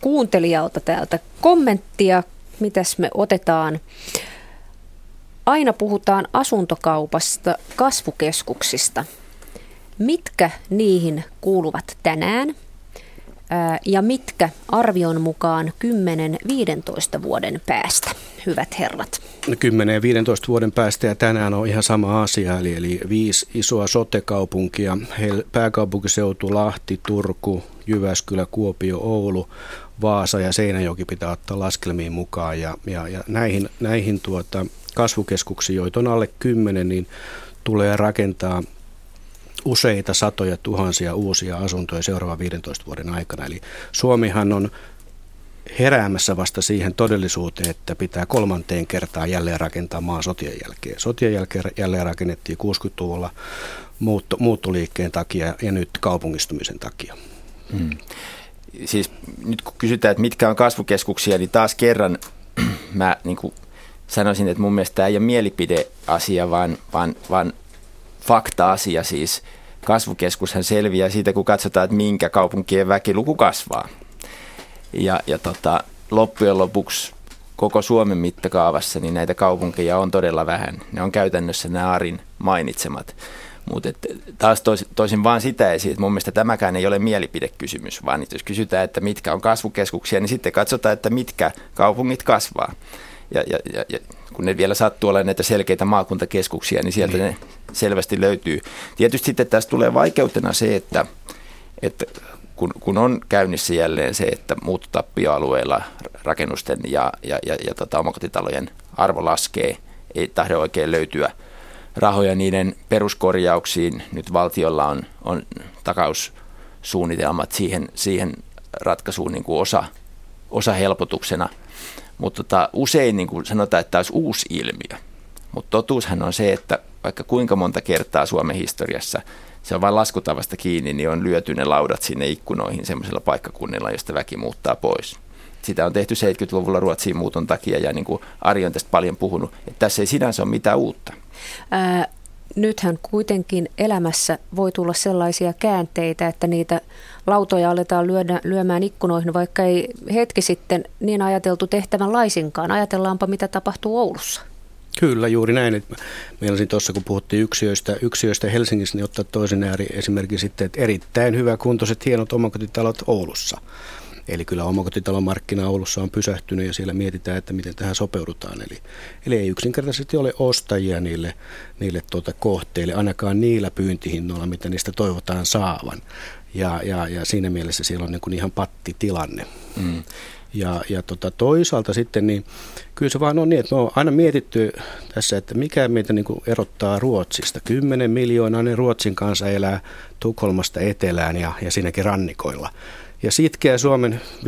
kuuntelijalta täältä kommenttia. Mitäs me otetaan? Aina puhutaan asuntokaupasta, kasvukeskuksista. Mitkä niihin kuuluvat tänään? Ja mitkä arvion mukaan 10-15 vuoden päästä, hyvät herrat? 10-15 vuoden päästä ja tänään on ihan sama asia, eli, eli viisi isoa sotekaupunkia, pääkaupunkiseutu, Lahti, Turku, Jyväskylä, Kuopio, Oulu, Vaasa ja Seinäjoki pitää ottaa laskelmiin mukaan. Ja, ja, ja näihin, näihin tuota, kasvukeskuksiin, joita on alle 10, niin tulee rakentaa useita satoja tuhansia uusia asuntoja seuraavan 15 vuoden aikana. Eli Suomihan on heräämässä vasta siihen todellisuuteen, että pitää kolmanteen kertaan jälleen rakentaa maa sotien jälkeen. Sotien jälkeen jälleen rakennettiin 60-luvulla muutto, muuttoliikkeen takia ja nyt kaupungistumisen takia. Hmm. Siis nyt kun kysytään, että mitkä on kasvukeskuksia, niin taas kerran mä niin kuin sanoisin, että mun mielestä tämä ei ole mielipideasia, vaan, vaan, vaan fakta-asia siis. Kasvukeskushan selviää siitä, kun katsotaan, että minkä kaupunkien väkiluku kasvaa. Ja, ja tota, loppujen lopuksi koko Suomen mittakaavassa niin näitä kaupunkeja on todella vähän. Ne on käytännössä nämä Arin mainitsemat. Mutta taas toisin, toisin vaan sitä esiin, että mun mielestä tämäkään ei ole mielipidekysymys, vaan jos kysytään, että mitkä on kasvukeskuksia, niin sitten katsotaan, että mitkä kaupungit kasvaa. Ja, ja, ja, ja kun ne vielä sattuu olemaan näitä selkeitä maakuntakeskuksia, niin sieltä niin. ne selvästi löytyy. Tietysti sitten tässä tulee vaikeutena se, että, että kun, kun on käynnissä jälleen se, että muuttotappioalueilla rakennusten ja, ja, ja, ja tota, omakotitalojen arvo laskee, ei tahdo oikein löytyä rahoja niiden peruskorjauksiin. Nyt valtiolla on, on takaussuunnitelmat siihen, siihen ratkaisuun niin kuin osa, osa helpotuksena – mutta tota, usein niin kuin sanotaan, että tämä olisi uusi ilmiö. Mutta totuushan on se, että vaikka kuinka monta kertaa Suomen historiassa se on vain laskutavasta kiinni, niin on lyöty ne laudat sinne ikkunoihin semmoisella paikkakunnilla, josta väki muuttaa pois. Sitä on tehty 70-luvulla Ruotsiin muuton takia ja niin kuin Ari on tästä paljon puhunut, että tässä ei sinänsä ole mitään uutta. Ää, nythän kuitenkin elämässä voi tulla sellaisia käänteitä, että niitä lautoja aletaan lyödä, lyömään ikkunoihin, vaikka ei hetki sitten niin ajateltu tehtävän laisinkaan. Ajatellaanpa, mitä tapahtuu Oulussa. Kyllä, juuri näin. Meillä tuossa, kun puhuttiin yksiöistä, yksiöistä Helsingissä, niin ottaa toisen ääri esimerkiksi sitten, että erittäin hyvä kuntoiset hienot omakotitalot Oulussa. Eli kyllä omakotitalon markkina Oulussa on pysähtynyt ja siellä mietitään, että miten tähän sopeudutaan. Eli, eli ei yksinkertaisesti ole ostajia niille, niille tuota kohteille, ainakaan niillä pyyntihinnoilla, mitä niistä toivotaan saavan. Ja, ja, ja siinä mielessä siellä on niin kuin ihan pattitilanne. Mm. Ja, ja tota, toisaalta sitten, niin kyllä se vaan on niin, että me on aina mietitty tässä, että mikä meitä niin kuin erottaa Ruotsista. 10 miljoonaa ne Ruotsin kanssa elää Tukholmasta etelään ja, ja siinäkin rannikoilla. Ja sitkeä Suomen 5,5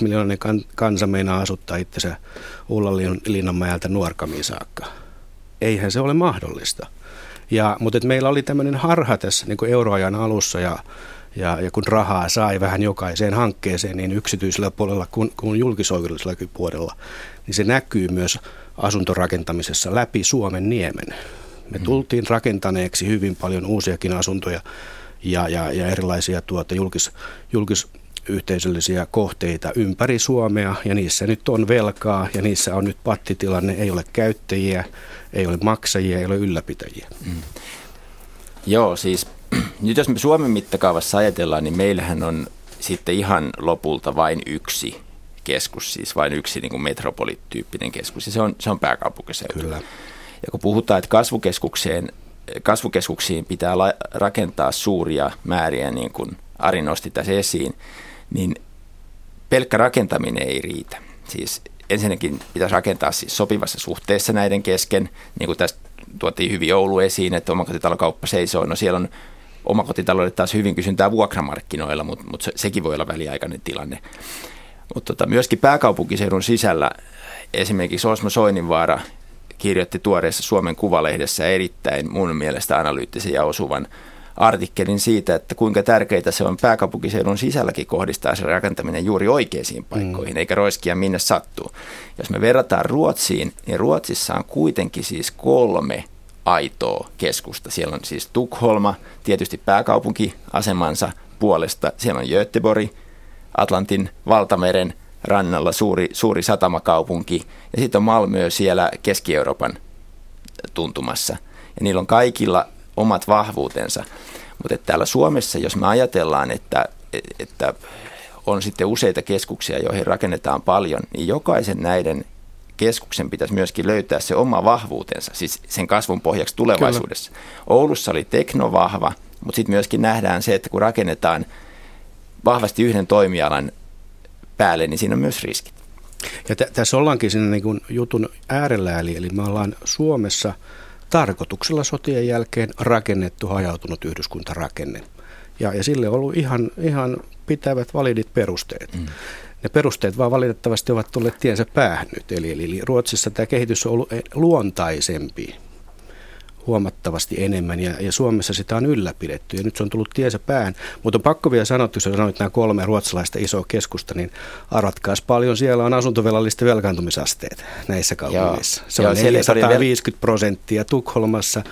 miljoonan kansa meinaa asuttaa itsensä Ullalinnanmäeltä Nuorkamiin saakka. Eihän se ole mahdollista. Ja, mutta et meillä oli tämmöinen harha tässä niin kuin euroajan alussa ja, ja, ja kun rahaa sai vähän jokaiseen hankkeeseen, niin yksityisellä puolella kuin, kuin julkisoikeudellisella puolella, niin se näkyy myös asuntorakentamisessa läpi Suomen niemen. Me mm. tultiin rakentaneeksi hyvin paljon uusiakin asuntoja ja, ja, ja erilaisia tuota, julkis, julkisyhteisöllisiä kohteita ympäri Suomea ja niissä nyt on velkaa ja niissä on nyt pattitilanne, ei ole käyttäjiä, ei ole maksajia, ei ole ylläpitäjiä. Mm. Joo, siis nyt jos me Suomen mittakaavassa ajatellaan, niin meillähän on sitten ihan lopulta vain yksi keskus, siis vain yksi niin kuin metropolityyppinen keskus, ja se on, se on pääkaupunkiseutu. Kyllä. Ja kun puhutaan, että kasvukeskukseen, kasvukeskuksiin pitää la, rakentaa suuria määriä, niin kuin Ari nosti tässä esiin, niin pelkkä rakentaminen ei riitä. Siis ensinnäkin pitäisi rakentaa siis sopivassa suhteessa näiden kesken, niin kuin tästä tuotiin hyvin Oulu esiin, että omakotitalokauppa seisoo. No siellä on omakotitaloille taas hyvin kysyntää vuokramarkkinoilla, mutta, mutta se, sekin voi olla väliaikainen tilanne. Mutta tota, myöskin pääkaupunkiseudun sisällä esimerkiksi Osmo Soininvaara kirjoitti tuoreessa Suomen Kuvalehdessä erittäin mun mielestä analyyttisen ja osuvan artikkelin siitä, että kuinka tärkeää se on pääkaupunkiseudun sisälläkin kohdistaa se rakentaminen juuri oikeisiin paikkoihin, mm. eikä roiskia minne sattuu. Jos me verrataan Ruotsiin, niin Ruotsissa on kuitenkin siis kolme aitoa keskusta. Siellä on siis Tukholma, tietysti pääkaupunkiasemansa puolesta. Siellä on Göteborg, Atlantin valtameren rannalla suuri, suuri satamakaupunki. Ja sitten on Malmö siellä Keski-Euroopan tuntumassa. Ja niillä on kaikilla omat vahvuutensa. Mutta täällä Suomessa, jos me ajatellaan, että, että on sitten useita keskuksia, joihin rakennetaan paljon, niin jokaisen näiden keskuksen pitäisi myöskin löytää se oma vahvuutensa, siis sen kasvun pohjaksi tulevaisuudessa. Kyllä. Oulussa oli teknovahva, mutta sitten myöskin nähdään se, että kun rakennetaan vahvasti yhden toimialan päälle, niin siinä on myös riskit. Ja t- tässä ollaankin siinä niin kuin jutun äärellä, eli, eli me ollaan Suomessa tarkoituksella sotien jälkeen rakennettu hajautunut yhdyskuntarakenne. Ja, ja sille on ollut ihan, ihan pitävät validit perusteet. Mm ne perusteet vaan valitettavasti ovat tulleet tiensä päähän nyt. Eli, eli Ruotsissa tämä kehitys on ollut luontaisempi huomattavasti enemmän ja, ja Suomessa sitä on ylläpidetty ja nyt se on tullut tiensä päähän. Mutta on pakko vielä sanoa, jos sanoit nämä kolme ruotsalaista isoa keskusta, niin arvatkaas paljon siellä on asuntovelallisten velkaantumisasteet näissä kaupungeissa. Se on 450 prosenttia Tukholmassa,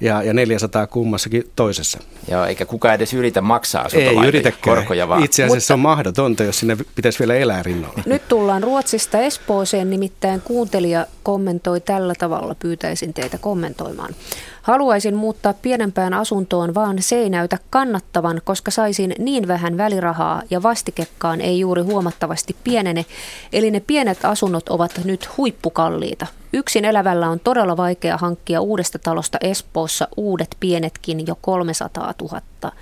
ja, ja 400 kummassakin toisessa. Joo, eikä kukaan edes yritä maksaa asuntolainoja korkoja vaan. Itse asiassa Mutta, on mahdotonta, jos sinne pitäisi vielä elää rinnalla. Nyt tullaan Ruotsista Espooseen, nimittäin kuuntelija kommentoi tällä tavalla, pyytäisin teitä kommentoimaan. Haluaisin muuttaa pienempään asuntoon, vaan se ei näytä kannattavan, koska saisin niin vähän välirahaa ja vastikekkaan ei juuri huomattavasti pienene. Eli ne pienet asunnot ovat nyt huippukalliita. Yksin elävällä on todella vaikea hankkia uudesta talosta Espoossa uudet pienetkin jo 300 000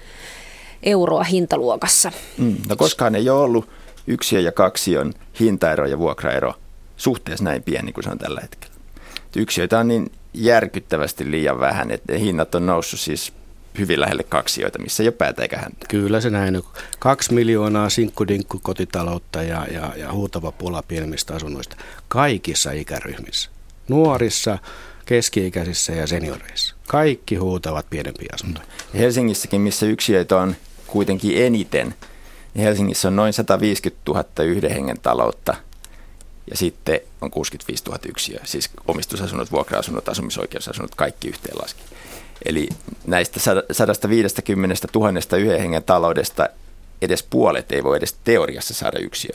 euroa hintaluokassa. Mm, no koskaan ei ole ollut yksiö ja on hintaero ja vuokraero suhteessa näin pieni kuin se on tällä hetkellä. Yksiöitä on niin järkyttävästi liian vähän, että hinnat on noussut siis hyvin lähelle kaksioita, missä ei ole päätä eikä häntä. Kyllä se näin. Kaksi miljoonaa sinkkudinkku kotitaloutta ja, ja, ja huutava pula pienemmistä asunnoista kaikissa ikäryhmissä. Nuorissa, keski-ikäisissä ja senioreissa. Kaikki huutavat pienempiä asuntoja. Mm. Helsingissäkin, missä yksiöitä on kuitenkin eniten, niin Helsingissä on noin 150 000 yhden hengen taloutta ja sitten on 65 000 yksiöä, siis omistusasunnot, vuokra-asunnot, asumisoikeusasunnot, kaikki yhteen laski. Eli näistä 150 000 yhden hengen taloudesta edes puolet ei voi edes teoriassa saada yksiö.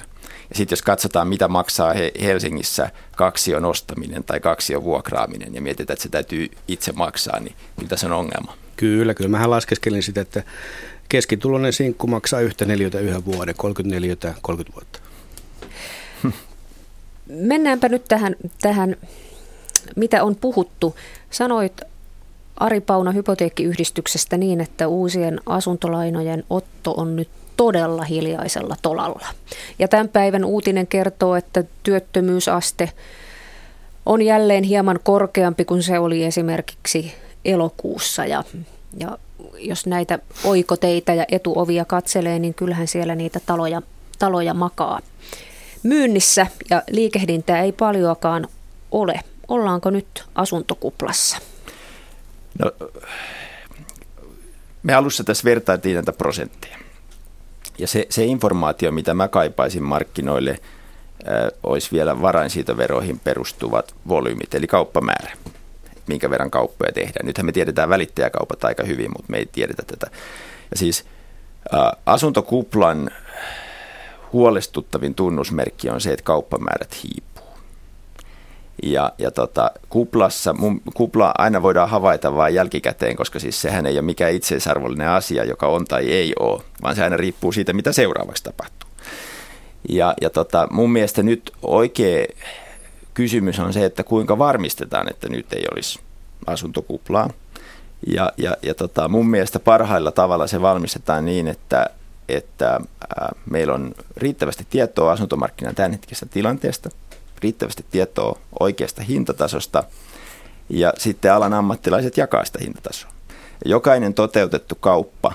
Ja sitten jos katsotaan, mitä maksaa Helsingissä kaksion ostaminen tai kaksion vuokraaminen ja mietitään, että se täytyy itse maksaa, niin kyllä tässä on ongelma. Kyllä, kyllä. Mähän laskeskelin sitä, että keskituloinen sinkku maksaa yhtä neliötä yhden vuoden, 34 30 vuotta. Mennäänpä nyt tähän, tähän, mitä on puhuttu. Sanoit Ari Pauna hypoteekkiyhdistyksestä niin, että uusien asuntolainojen otto on nyt todella hiljaisella tolalla. Ja tämän päivän uutinen kertoo, että työttömyysaste on jälleen hieman korkeampi kuin se oli esimerkiksi elokuussa. Ja, ja jos näitä oikoteitä ja etuovia katselee, niin kyllähän siellä niitä taloja, taloja makaa myynnissä ja liikehdintää ei paljoakaan ole. Ollaanko nyt asuntokuplassa? No, me alussa tässä vertailtiin näitä prosentteja. Ja se, se informaatio, mitä mä kaipaisin markkinoille, äh, olisi vielä varainsiitoveroihin perustuvat volyymit, eli kauppamäärä, minkä verran kauppoja tehdään. Nythän me tiedetään välittäjäkaupat aika hyvin, mutta me ei tiedetä tätä. Ja siis äh, asuntokuplan huolestuttavin tunnusmerkki on se, että kauppamäärät hiipuu. Ja, ja tota, kuplassa, mun, kupla aina voidaan havaita vain jälkikäteen, koska siis sehän ei ole mikään itseisarvollinen asia, joka on tai ei ole, vaan se aina riippuu siitä, mitä seuraavaksi tapahtuu. Ja, ja tota, mun mielestä nyt oikea kysymys on se, että kuinka varmistetaan, että nyt ei olisi asuntokuplaa. Ja, ja, ja tota, mun mielestä parhailla tavalla se valmistetaan niin, että, että ää, meillä on riittävästi tietoa asuntomarkkinan tämänhetkisestä tilanteesta – riittävästi tietoa oikeasta hintatasosta ja sitten alan ammattilaiset jakaa sitä hintatasoa. Jokainen toteutettu kauppa,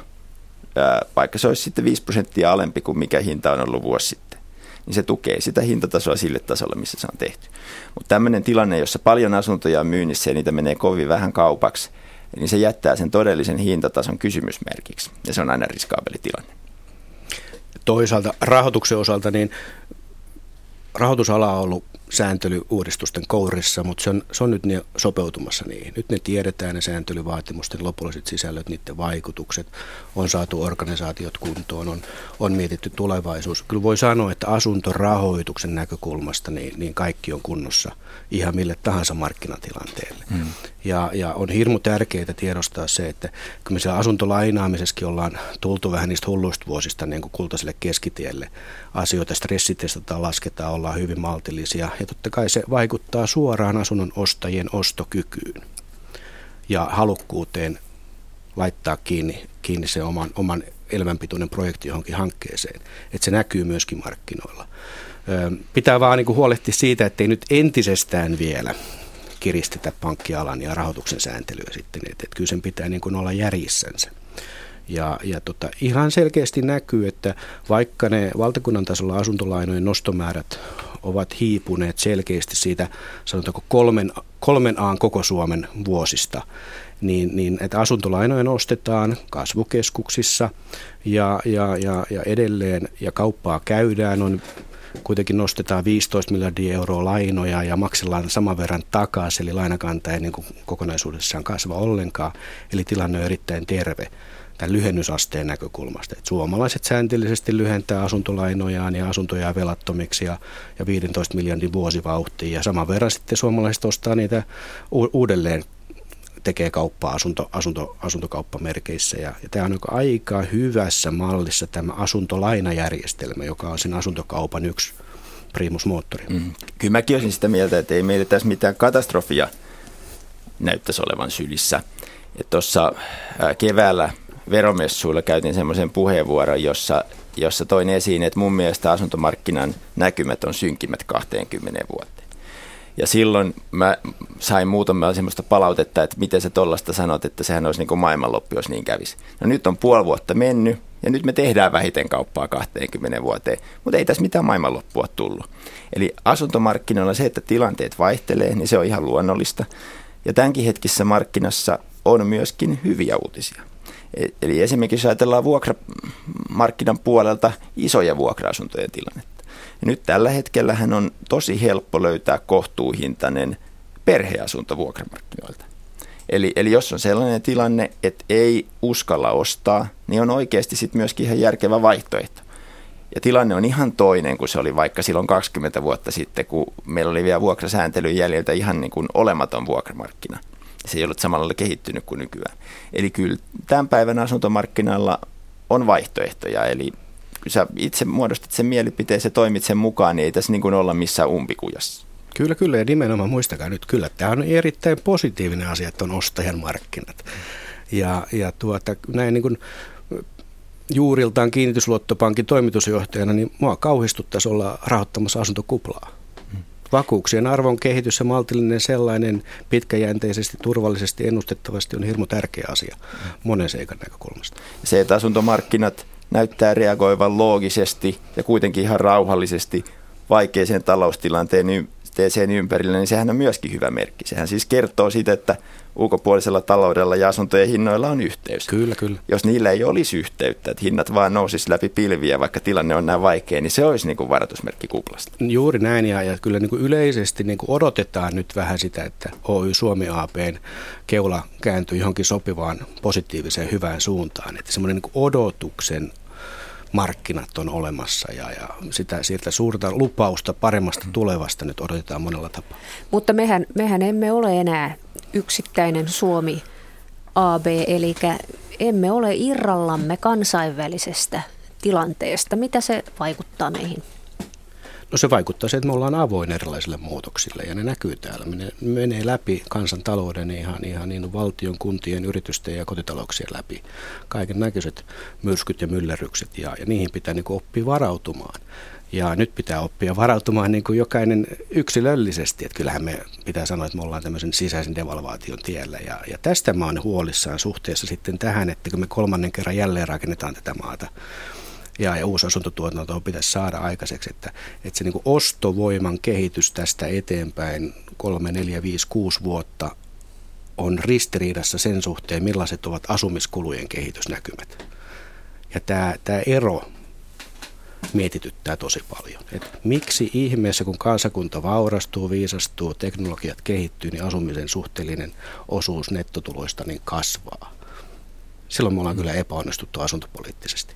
vaikka se olisi sitten 5 prosenttia alempi kuin mikä hinta on ollut vuosi sitten, niin se tukee sitä hintatasoa sille tasolle, missä se on tehty. Mutta tämmöinen tilanne, jossa paljon asuntoja on myynnissä ja niitä menee kovin vähän kaupaksi, niin se jättää sen todellisen hintatason kysymysmerkiksi. Ja se on aina riskaabeli tilanne. Toisaalta rahoituksen osalta, niin rahoitusala on ollut sääntelyuudistusten kourissa, mutta se on, se on nyt ne sopeutumassa niihin. Nyt ne tiedetään ne sääntelyvaatimusten lopulliset sisällöt, niiden vaikutukset, on saatu organisaatiot kuntoon, on, on mietitty tulevaisuus. Kyllä voi sanoa, että asuntorahoituksen näkökulmasta niin, niin kaikki on kunnossa ihan mille tahansa markkinatilanteelle. Hmm. Ja, ja on hirmu tärkeää tiedostaa se, että kun me siellä asuntolainaamisessakin ollaan tultu vähän niistä hulluista vuosista niin kuin kultaiselle keskitielle, asioita stressitestataan, lasketaan, ollaan hyvin maltillisia ja totta kai se vaikuttaa suoraan asunnon ostajien ostokykyyn ja halukkuuteen laittaa kiinni, kiinni se oman, oman elämänpituinen projekti johonkin hankkeeseen, että se näkyy myöskin markkinoilla. Pitää vaan niin huolehtia siitä, että ei nyt entisestään vielä kiristetä pankkialan ja rahoituksen sääntelyä sitten, että, että kyllä sen pitää niin kuin olla järjissänsä. Ja, ja tota, ihan selkeästi näkyy, että vaikka ne valtakunnan tasolla asuntolainojen nostomäärät ovat hiipuneet selkeästi siitä, sanotaanko kolmen, kolmen aan koko Suomen vuosista, niin, niin että asuntolainoja nostetaan kasvukeskuksissa ja, ja, ja, ja edelleen, ja kauppaa käydään, on kuitenkin nostetaan 15 miljardia euroa lainoja ja maksellaan saman verran takaisin, eli lainakanta ei niin kokonaisuudessaan kasva ollenkaan, eli tilanne on erittäin terve tämän lyhennysasteen näkökulmasta. Että suomalaiset sääntillisesti lyhentää asuntolainojaan ja asuntoja velattomiksi ja, ja 15 miljardin vuosivauhtiin ja saman verran sitten suomalaiset ostaa niitä u- uudelleen tekee kauppaa asunto, asunto, asuntokauppamerkeissä. Ja, ja tämä on aika hyvässä mallissa tämä asuntolainajärjestelmä, joka on sen asuntokaupan yksi primusmoottori. Mm. Kyllä mäkin olisin sitä mieltä, että ei meillä tässä mitään katastrofia näyttäisi olevan sylissä. Tuossa keväällä veromessuilla käytin semmoisen puheenvuoron, jossa, jossa toin esiin, että mun mielestä asuntomarkkinan näkymät on synkimmät 20 vuoteen. Ja silloin mä sain muutama semmoista palautetta, että miten sä tollasta sanot, että sehän olisi niin kuin maailmanloppu, jos niin kävisi. No nyt on puoli vuotta mennyt ja nyt me tehdään vähiten kauppaa 20 vuoteen, mutta ei tässä mitään maailmanloppua tullut. Eli asuntomarkkinoilla se, että tilanteet vaihtelee, niin se on ihan luonnollista. Ja tämänkin hetkessä markkinassa on myöskin hyviä uutisia. E, eli esimerkiksi ajatellaan vuokramarkkinan puolelta isoja vuokra-asuntojen tilannetta. Ja nyt tällä hetkellä on tosi helppo löytää kohtuuhintainen perheasunto vuokramarkkinoilta. Eli, eli jos on sellainen tilanne, että ei uskalla ostaa, niin on oikeasti sitten myöskin ihan järkevä vaihtoehto. Ja tilanne on ihan toinen kuin se oli vaikka silloin 20 vuotta sitten, kun meillä oli vielä vuokrasääntelyn jäljiltä ihan niin kuin olematon vuokramarkkina se ei ollut samalla kehittynyt kuin nykyään. Eli kyllä tämän päivän asuntomarkkinalla on vaihtoehtoja, eli kun sä itse muodostat sen mielipiteen, se toimit sen mukaan, niin ei tässä niin kuin olla missään umpikujassa. Kyllä, kyllä ja nimenomaan muistakaa nyt, kyllä tämä on erittäin positiivinen asia, että on ostajan markkinat. Ja, ja tuota, näin niin kuin juuriltaan kiinnitysluottopankin toimitusjohtajana, niin mua kauhistuttaisi olla rahoittamassa asuntokuplaa. Vakuuksien arvon kehitys ja maltillinen sellainen pitkäjänteisesti, turvallisesti, ennustettavasti on hirmu tärkeä asia monen seikan näkökulmasta. Se, että asuntomarkkinat näyttää reagoivan loogisesti ja kuitenkin ihan rauhallisesti vaikeeseen taloustilanteeseen ympärillä, niin sehän on myöskin hyvä merkki. Sehän siis kertoo siitä, että ulkopuolisella taloudella ja asuntojen hinnoilla on yhteys. Kyllä, kyllä. Jos niillä ei olisi yhteyttä, että hinnat vaan nousisi läpi pilviä, vaikka tilanne on näin vaikea, niin se olisi niin kuin varoitusmerkki kuplasta. Juuri näin, ja, ja kyllä niin kuin yleisesti niin kuin odotetaan nyt vähän sitä, että Oy Suomi APn keula kääntyy johonkin sopivaan positiiviseen hyvään suuntaan. Että semmoinen niin odotuksen markkinat on olemassa ja, ja sitä sieltä suurta lupausta paremmasta tulevasta nyt odotetaan monella tapaa. Mutta mehän, mehän emme ole enää yksittäinen Suomi AB, eli emme ole irrallamme kansainvälisestä tilanteesta. Mitä se vaikuttaa meihin? No se vaikuttaa se, että me ollaan avoin erilaisille muutoksille ja ne näkyy täällä. Ne menee läpi kansantalouden ihan, ihan niin valtion, kuntien, yritysten ja kotitalouksien läpi. Kaiken näköiset myrskyt ja myllerrykset ja, ja niihin pitää niin oppia varautumaan. Ja nyt pitää oppia varautumaan niin kuin jokainen yksilöllisesti. Että kyllähän me pitää sanoa, että me ollaan tämmöisen sisäisen devalvaation tiellä. Ja, ja tästä mä oon huolissaan suhteessa sitten tähän, että kun me kolmannen kerran jälleen rakennetaan tätä maata, ja, ja uusi asuntotuotanto pitäisi saada aikaiseksi, että, että se niin kuin ostovoiman kehitys tästä eteenpäin 3, 4, 5, 6 vuotta on ristiriidassa sen suhteen, millaiset ovat asumiskulujen kehitysnäkymät. Ja tämä, tämä ero mietityttää tosi paljon. Et miksi ihmeessä, kun kansakunta vaurastuu, viisastuu, teknologiat kehittyy, niin asumisen suhteellinen osuus nettotuloista niin kasvaa. Silloin me ollaan kyllä epäonnistuttu asuntopoliittisesti.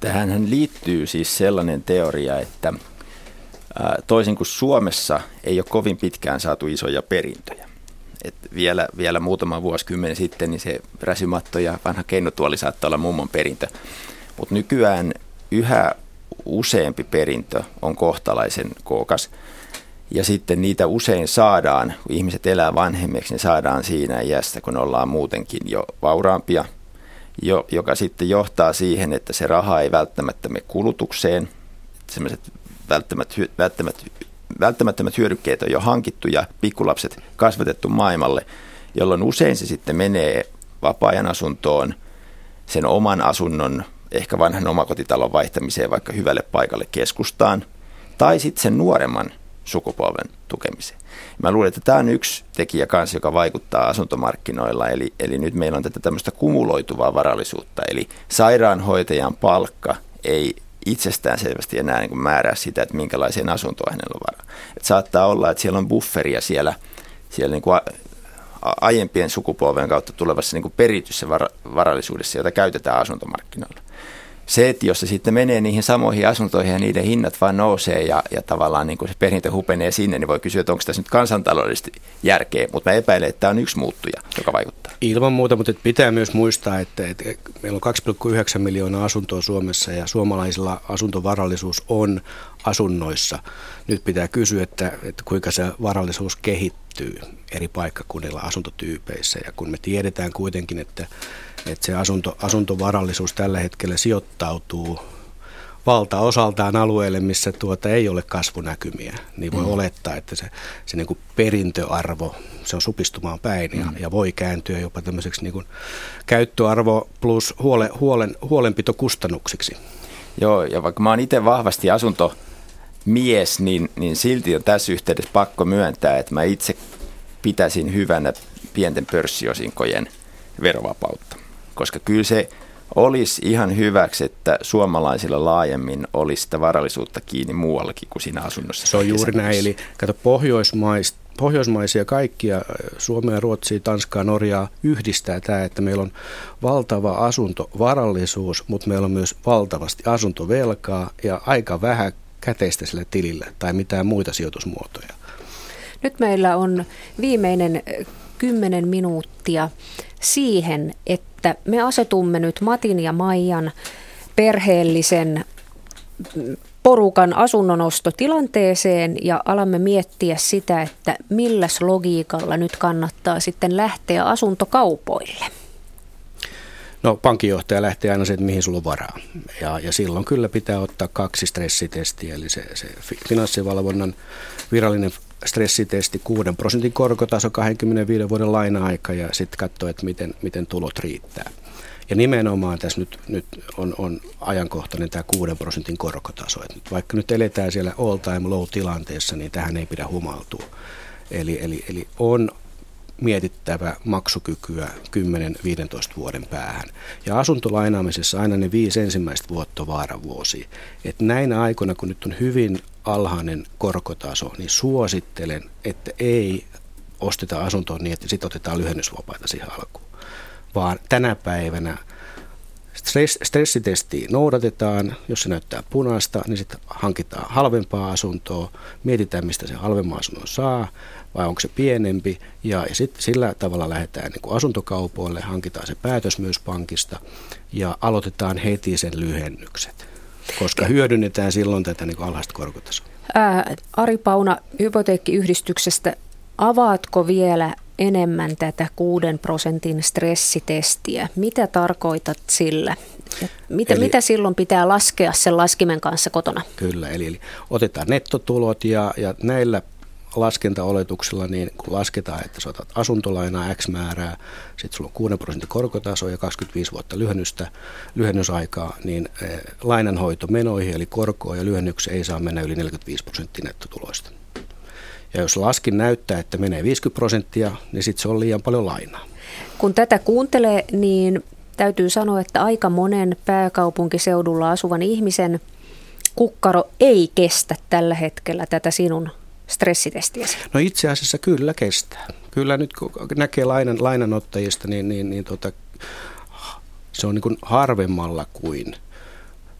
Tähän liittyy siis sellainen teoria, että toisin kuin Suomessa ei ole kovin pitkään saatu isoja perintöjä. Et vielä, vielä muutama vuosikymmen sitten niin se räsymatto ja vanha keinotuoli saattaa olla mummon perintö. Mutta nykyään yhä useampi perintö on kohtalaisen kookas. Ja sitten niitä usein saadaan, kun ihmiset elää vanhemmiksi, niin saadaan siinä iässä, kun ollaan muutenkin jo vauraampia – jo, joka sitten johtaa siihen, että se raha ei välttämättä mene kulutukseen. Sellaiset välttämättömät, välttämättömät hyödykkeet on jo hankittu ja pikkulapset kasvatettu maailmalle, jolloin usein se sitten menee vapaa-ajan asuntoon, sen oman asunnon, ehkä vanhan omakotitalon vaihtamiseen vaikka hyvälle paikalle keskustaan, tai sitten sen nuoremman sukupolven tukemiseen. Mä luulen, että tämä on yksi tekijä kanssa, joka vaikuttaa asuntomarkkinoilla, eli, eli nyt meillä on tätä tämmöistä kumuloituvaa varallisuutta, eli sairaanhoitajan palkka ei itsestään selvästi enää niin kuin määrää sitä, että minkälaiseen asuntoon hänellä on varaa. Et saattaa olla, että siellä on bufferia siellä, siellä niin kuin aiempien sukupolven kautta tulevassa niin kuin perityssä varallisuudessa, jota käytetään asuntomarkkinoilla se, että jos se sitten menee niihin samoihin asuntoihin ja niiden hinnat vaan nousee ja, ja tavallaan niin kuin se perintö hupenee sinne, niin voi kysyä, että onko tässä nyt kansantaloudellisesti järkeä, mutta mä epäilen, että tämä on yksi muuttuja, joka vaikuttaa. Ilman muuta, mutta pitää myös muistaa, että, että meillä on 2,9 miljoonaa asuntoa Suomessa ja suomalaisilla asuntovarallisuus on asunnoissa. Nyt pitää kysyä, että, että kuinka se varallisuus kehittyy eri paikkakunnilla asuntotyypeissä ja kun me tiedetään kuitenkin, että että se asunto, asuntovarallisuus tällä hetkellä sijoittautuu valtaosaltaan alueelle, missä tuota ei ole kasvunäkymiä, niin voi mm. olettaa, että se, se niin kuin perintöarvo, se on supistumaan päin ja, mm. ja voi kääntyä jopa tämmöiseksi niin kuin käyttöarvo plus huole, huolen, huolenpitokustannuksiksi. Joo, ja vaikka mä oon itse vahvasti asuntomies, niin, niin silti on tässä yhteydessä pakko myöntää, että mä itse pitäisin hyvänä pienten pörssiosinkojen verovapautta koska kyllä se olisi ihan hyväksi, että suomalaisilla laajemmin olisi sitä varallisuutta kiinni muuallakin kuin siinä asunnossa. Se on juuri näin, eli kato pohjoismaista Pohjoismaisia kaikkia, Suomea, Ruotsia, Tanskaa, Norjaa yhdistää tämä, että meillä on valtava asuntovarallisuus, mutta meillä on myös valtavasti asuntovelkaa ja aika vähän käteistä sillä tilillä tai mitään muita sijoitusmuotoja. Nyt meillä on viimeinen kymmenen minuuttia siihen, että me asetumme nyt Matin ja Maijan perheellisen porukan asunnonostotilanteeseen ja alamme miettiä sitä, että milläs logiikalla nyt kannattaa sitten lähteä asuntokaupoille. No pankinjohtaja lähtee aina se, että mihin sulla on varaa. Ja, ja silloin kyllä pitää ottaa kaksi stressitestiä, eli se, se finanssivalvonnan virallinen stressitesti, 6 prosentin korkotaso, 25 vuoden laina-aika ja sitten katsoa, että miten, miten tulot riittää. Ja nimenomaan tässä nyt, nyt on, on ajankohtainen tämä 6 prosentin korkotaso. Et nyt vaikka nyt eletään siellä all time low tilanteessa, niin tähän ei pidä humaltua. Eli, eli, eli on mietittävä maksukykyä 10-15 vuoden päähän. Ja asuntolainaamisessa aina ne viisi ensimmäistä vuotta vaaravuosi. Että näinä aikoina, kun nyt on hyvin alhainen korkotaso, niin suosittelen, että ei osteta asuntoa niin, että sitten otetaan lyhennysvapaita siihen alkuun. Vaan tänä päivänä stress, stressitesti noudatetaan, jos se näyttää punaista, niin sitten hankitaan halvempaa asuntoa, mietitään mistä se halvemman asunnon saa, vai onko se pienempi, ja, ja sitten sillä tavalla lähdetään niin kuin asuntokaupoille, hankitaan se päätös myös pankista, ja aloitetaan heti sen lyhennykset, koska hyödynnetään silloin tätä niin kuin alhaista korkotasoa. Ää, Ari Pauna Hypoteekkiyhdistyksestä, avaatko vielä enemmän tätä 6 prosentin stressitestiä? Mitä tarkoitat sillä? Mitä, eli, mitä silloin pitää laskea sen laskimen kanssa kotona? Kyllä, eli, eli otetaan nettotulot ja, ja näillä laskentaoletuksella, niin kun lasketaan, että sä otat asuntolainaa X määrää, sitten sulla on 6 prosentin korkotaso ja 25 vuotta lyhennystä, lyhennysaikaa, niin eh, lainanhoitomenoihin eli korkoa ja lyhennyksiä ei saa mennä yli 45 prosenttia nettotuloista. Ja jos laskin näyttää, että menee 50 prosenttia, niin sitten se on liian paljon lainaa. Kun tätä kuuntelee, niin täytyy sanoa, että aika monen pääkaupunkiseudulla asuvan ihmisen kukkaro ei kestä tällä hetkellä tätä sinun stressitestiäsi? No itse asiassa kyllä kestää. Kyllä nyt kun näkee lainan, lainanottajista, niin, niin, niin tota, se on niin kuin harvemmalla kuin,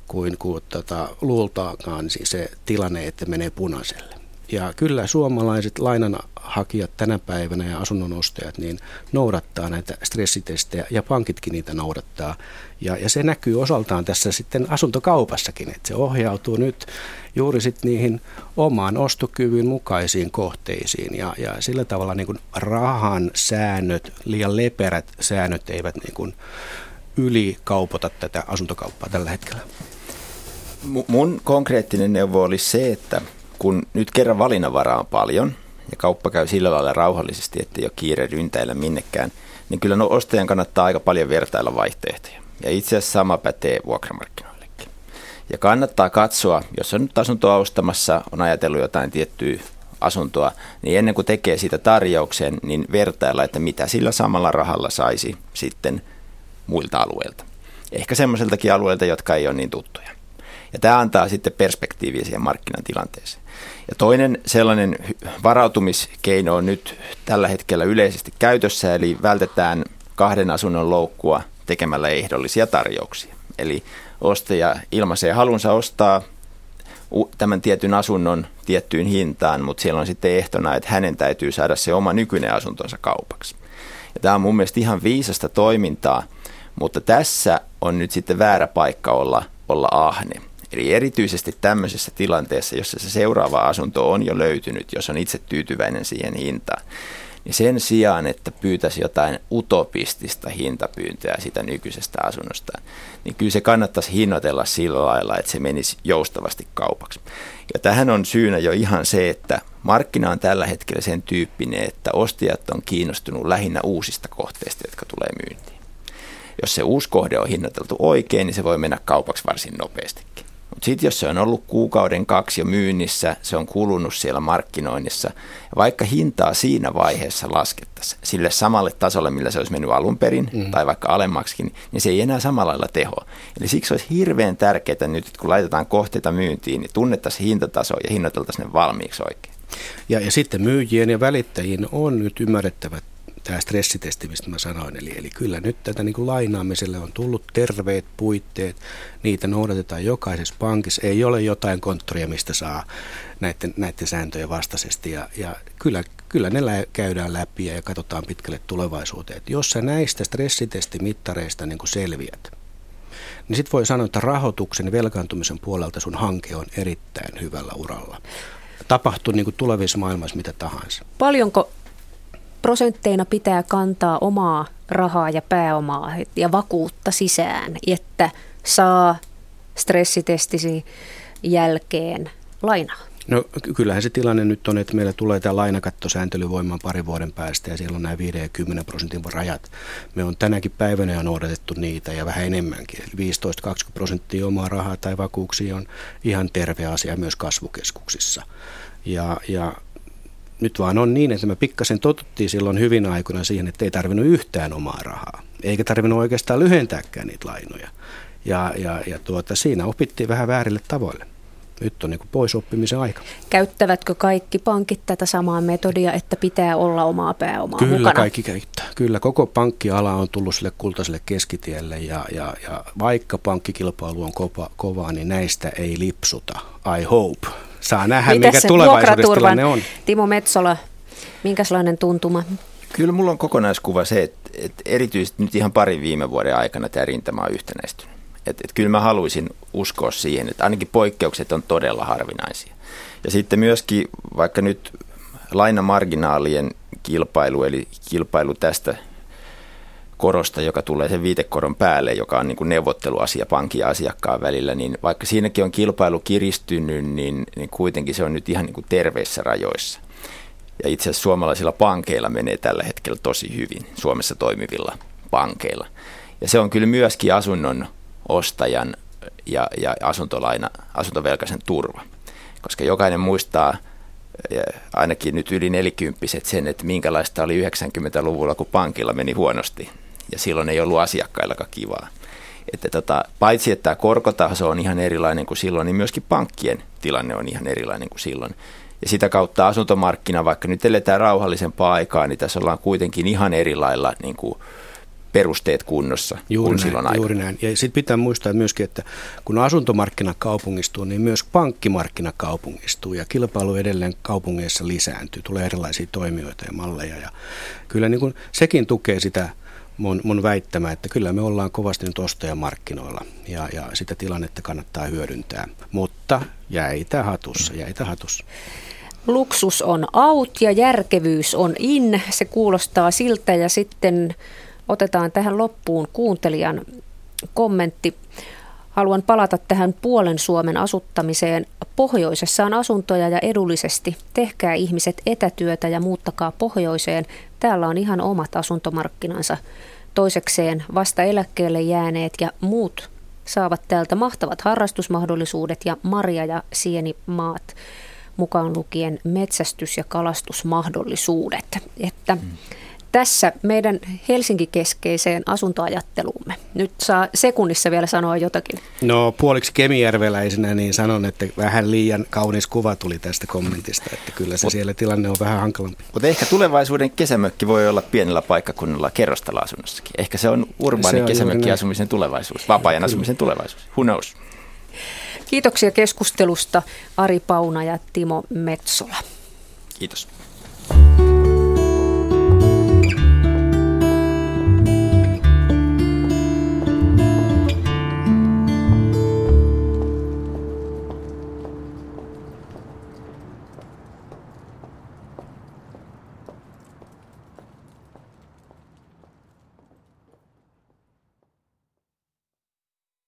kuin, kuin tota, luultaakaan siis se tilanne, että menee punaiselle. Ja kyllä suomalaiset lainanhakijat tänä päivänä ja asunnonostajat niin noudattaa näitä stressitestejä ja pankitkin niitä noudattaa. Ja, ja se näkyy osaltaan tässä sitten asuntokaupassakin, että se ohjautuu nyt juuri sitten niihin omaan ostokyvyn mukaisiin kohteisiin. Ja, ja sillä tavalla niin kuin rahan säännöt, liian leperät säännöt eivät niin kuin ylikaupota tätä asuntokauppaa tällä hetkellä. Mun konkreettinen neuvo oli se, että kun nyt kerran valinnanvaraa on paljon ja kauppa käy sillä lailla rauhallisesti, että ei ole kiire ryntäillä minnekään, niin kyllä no ostajan kannattaa aika paljon vertailla vaihtoehtoja. Ja itse asiassa sama pätee vuokramarkkinoillekin. Ja kannattaa katsoa, jos on nyt asuntoa ostamassa, on ajatellut jotain tiettyä asuntoa, niin ennen kuin tekee siitä tarjouksen, niin vertailla, että mitä sillä samalla rahalla saisi sitten muilta alueilta. Ehkä semmoiseltakin alueilta, jotka ei ole niin tuttuja. Ja tämä antaa sitten perspektiiviä siihen markkinatilanteeseen. Ja toinen sellainen varautumiskeino on nyt tällä hetkellä yleisesti käytössä, eli vältetään kahden asunnon loukkua tekemällä ehdollisia tarjouksia. Eli ostaja ilmaisee halunsa ostaa tämän tietyn asunnon tiettyyn hintaan, mutta siellä on sitten ehtona, että hänen täytyy saada se oma nykyinen asuntonsa kaupaksi. Ja tämä on mun mielestä ihan viisasta toimintaa, mutta tässä on nyt sitten väärä paikka olla, olla ahne. Eli erityisesti tämmöisessä tilanteessa, jossa se seuraava asunto on jo löytynyt, jos on itse tyytyväinen siihen hintaan, niin sen sijaan, että pyytäisi jotain utopistista hintapyyntöä sitä nykyisestä asunnosta, niin kyllä se kannattaisi hinnoitella sillä lailla, että se menisi joustavasti kaupaksi. Ja tähän on syynä jo ihan se, että markkina on tällä hetkellä sen tyyppinen, että ostajat on kiinnostunut lähinnä uusista kohteista, jotka tulee myyntiin. Jos se uusi kohde on hinnoiteltu oikein, niin se voi mennä kaupaksi varsin nopeastikin. Mutta sitten jos se on ollut kuukauden kaksi jo myynnissä, se on kulunut siellä markkinoinnissa, ja vaikka hintaa siinä vaiheessa laskettaisiin sille samalle tasolle, millä se olisi mennyt alun perin, mm. tai vaikka alemmaksikin, niin se ei enää samalla lailla teho. Eli siksi olisi hirveän tärkeää nyt, että kun laitetaan kohteita myyntiin, niin tunnettaisiin hintataso ja hinnoiteltaisiin ne valmiiksi oikein. Ja, ja sitten myyjien ja välittäjien on nyt ymmärrettävä tämä stressitesti, mistä mä sanoin. Eli, eli kyllä nyt tätä niin kuin lainaamiselle on tullut terveet puitteet, niitä noudatetaan jokaisessa pankissa. Ei ole jotain konttoria, mistä saa näiden, näiden sääntöjen vastaisesti. Ja, ja kyllä, kyllä ne lä- käydään läpi ja katsotaan pitkälle tulevaisuuteen. Et jos sä näistä stressitestimittareista niin kuin selviät, niin sitten voi sanoa, että rahoituksen velkaantumisen puolelta sun hanke on erittäin hyvällä uralla. Tapahtuu niin kuin tulevissa maailmassa mitä tahansa. Paljonko prosentteina pitää kantaa omaa rahaa ja pääomaa ja vakuutta sisään, että saa stressitestisi jälkeen lainaa? No kyllähän se tilanne nyt on, että meillä tulee tämä lainakattosääntely voimaan parin vuoden päästä ja siellä on nämä 5 ja 10 prosentin rajat. Me on tänäkin päivänä jo noudatettu niitä ja vähän enemmänkin. 15-20 prosenttia omaa rahaa tai vakuuksia on ihan terve asia myös kasvukeskuksissa. Ja, ja nyt vaan on niin, että me pikkasen totuttiin silloin hyvin aikoina siihen, että ei tarvinnut yhtään omaa rahaa. Eikä tarvinnut oikeastaan lyhentääkään niitä lainoja. Ja, ja, ja tuota, siinä opittiin vähän väärille tavoille. Nyt on niin pois oppimisen aika. Käyttävätkö kaikki pankit tätä samaa metodia, että pitää olla omaa pääomaa Kyllä mukana? kaikki käyttää. Kyllä koko pankkiala on tullut sille kultaiselle keskitielle ja, ja, ja vaikka pankkikilpailu on kova, kova, niin näistä ei lipsuta. I hope. Saa nähdä, Mitäs mikä tulevaisuudessa tilanne on. Timo Metsola, minkälainen tuntuma? Kyllä mulla on kokonaiskuva se, että, että erityisesti nyt ihan parin viime vuoden aikana tämä rintama on yhtenäistynyt. Että, että kyllä mä haluaisin uskoa siihen, että ainakin poikkeukset on todella harvinaisia. Ja sitten myöskin vaikka nyt lainamarginaalien kilpailu, eli kilpailu tästä korosta, joka tulee sen viitekoron päälle, joka on niin kuin neuvotteluasia pankin ja asiakkaan välillä, niin vaikka siinäkin on kilpailu kiristynyt, niin, niin kuitenkin se on nyt ihan niin kuin terveissä rajoissa. Ja itse asiassa suomalaisilla pankeilla menee tällä hetkellä tosi hyvin, Suomessa toimivilla pankeilla. Ja se on kyllä myöskin asunnon ostajan ja, ja asuntolaina, asuntovelkaisen turva. Koska jokainen muistaa, ainakin nyt yli nelikymppiset sen, että minkälaista oli 90-luvulla, kun pankilla meni huonosti. Ja silloin ei ollut asiakkaillakaan kivaa. Että tota, paitsi että tämä korkotaso on ihan erilainen kuin silloin, niin myöskin pankkien tilanne on ihan erilainen kuin silloin. Ja sitä kautta asuntomarkkina, vaikka nyt eletään rauhallisempaa aikaa, niin tässä ollaan kuitenkin ihan eri lailla niin kuin perusteet kunnossa juuri kuin näin, silloin aikana. Juuri näin. Ja sitten pitää muistaa myöskin, että kun asuntomarkkina kaupungistuu, niin myös pankkimarkkina kaupungistuu ja kilpailu edelleen kaupungeissa lisääntyy. Tulee erilaisia toimijoita ja malleja ja kyllä niin kuin sekin tukee sitä mun, mun väittämä, että kyllä me ollaan kovasti nyt ostajamarkkinoilla ja, ja sitä tilannetta kannattaa hyödyntää, mutta jäitä hatussa, jäitä hatussa. Luksus on out ja järkevyys on in, se kuulostaa siltä ja sitten Otetaan tähän loppuun kuuntelijan kommentti. Haluan palata tähän puolen Suomen asuttamiseen. Pohjoisessa on asuntoja ja edullisesti. Tehkää ihmiset etätyötä ja muuttakaa pohjoiseen. Täällä on ihan omat asuntomarkkinansa. Toisekseen vasta eläkkeelle jääneet ja muut saavat täältä mahtavat harrastusmahdollisuudet ja marja- ja sienimaat mukaan lukien metsästys- ja kalastusmahdollisuudet. Että mm tässä meidän Helsinki-keskeiseen asuntoajatteluumme. Nyt saa sekunnissa vielä sanoa jotakin. No puoliksi kemijärveläisenä niin sanon, että vähän liian kaunis kuva tuli tästä kommentista, että kyllä se siellä tilanne on vähän hankalampi. Mutta ehkä tulevaisuuden kesämökki voi olla pienellä paikkakunnalla kerrostaloasunnossakin. Ehkä se on urbaani kesämökki asumisen tulevaisuus, vapaa-ajan asumisen tulevaisuus. Who knows? Kiitoksia keskustelusta Ari Pauna ja Timo Metsola. Kiitos.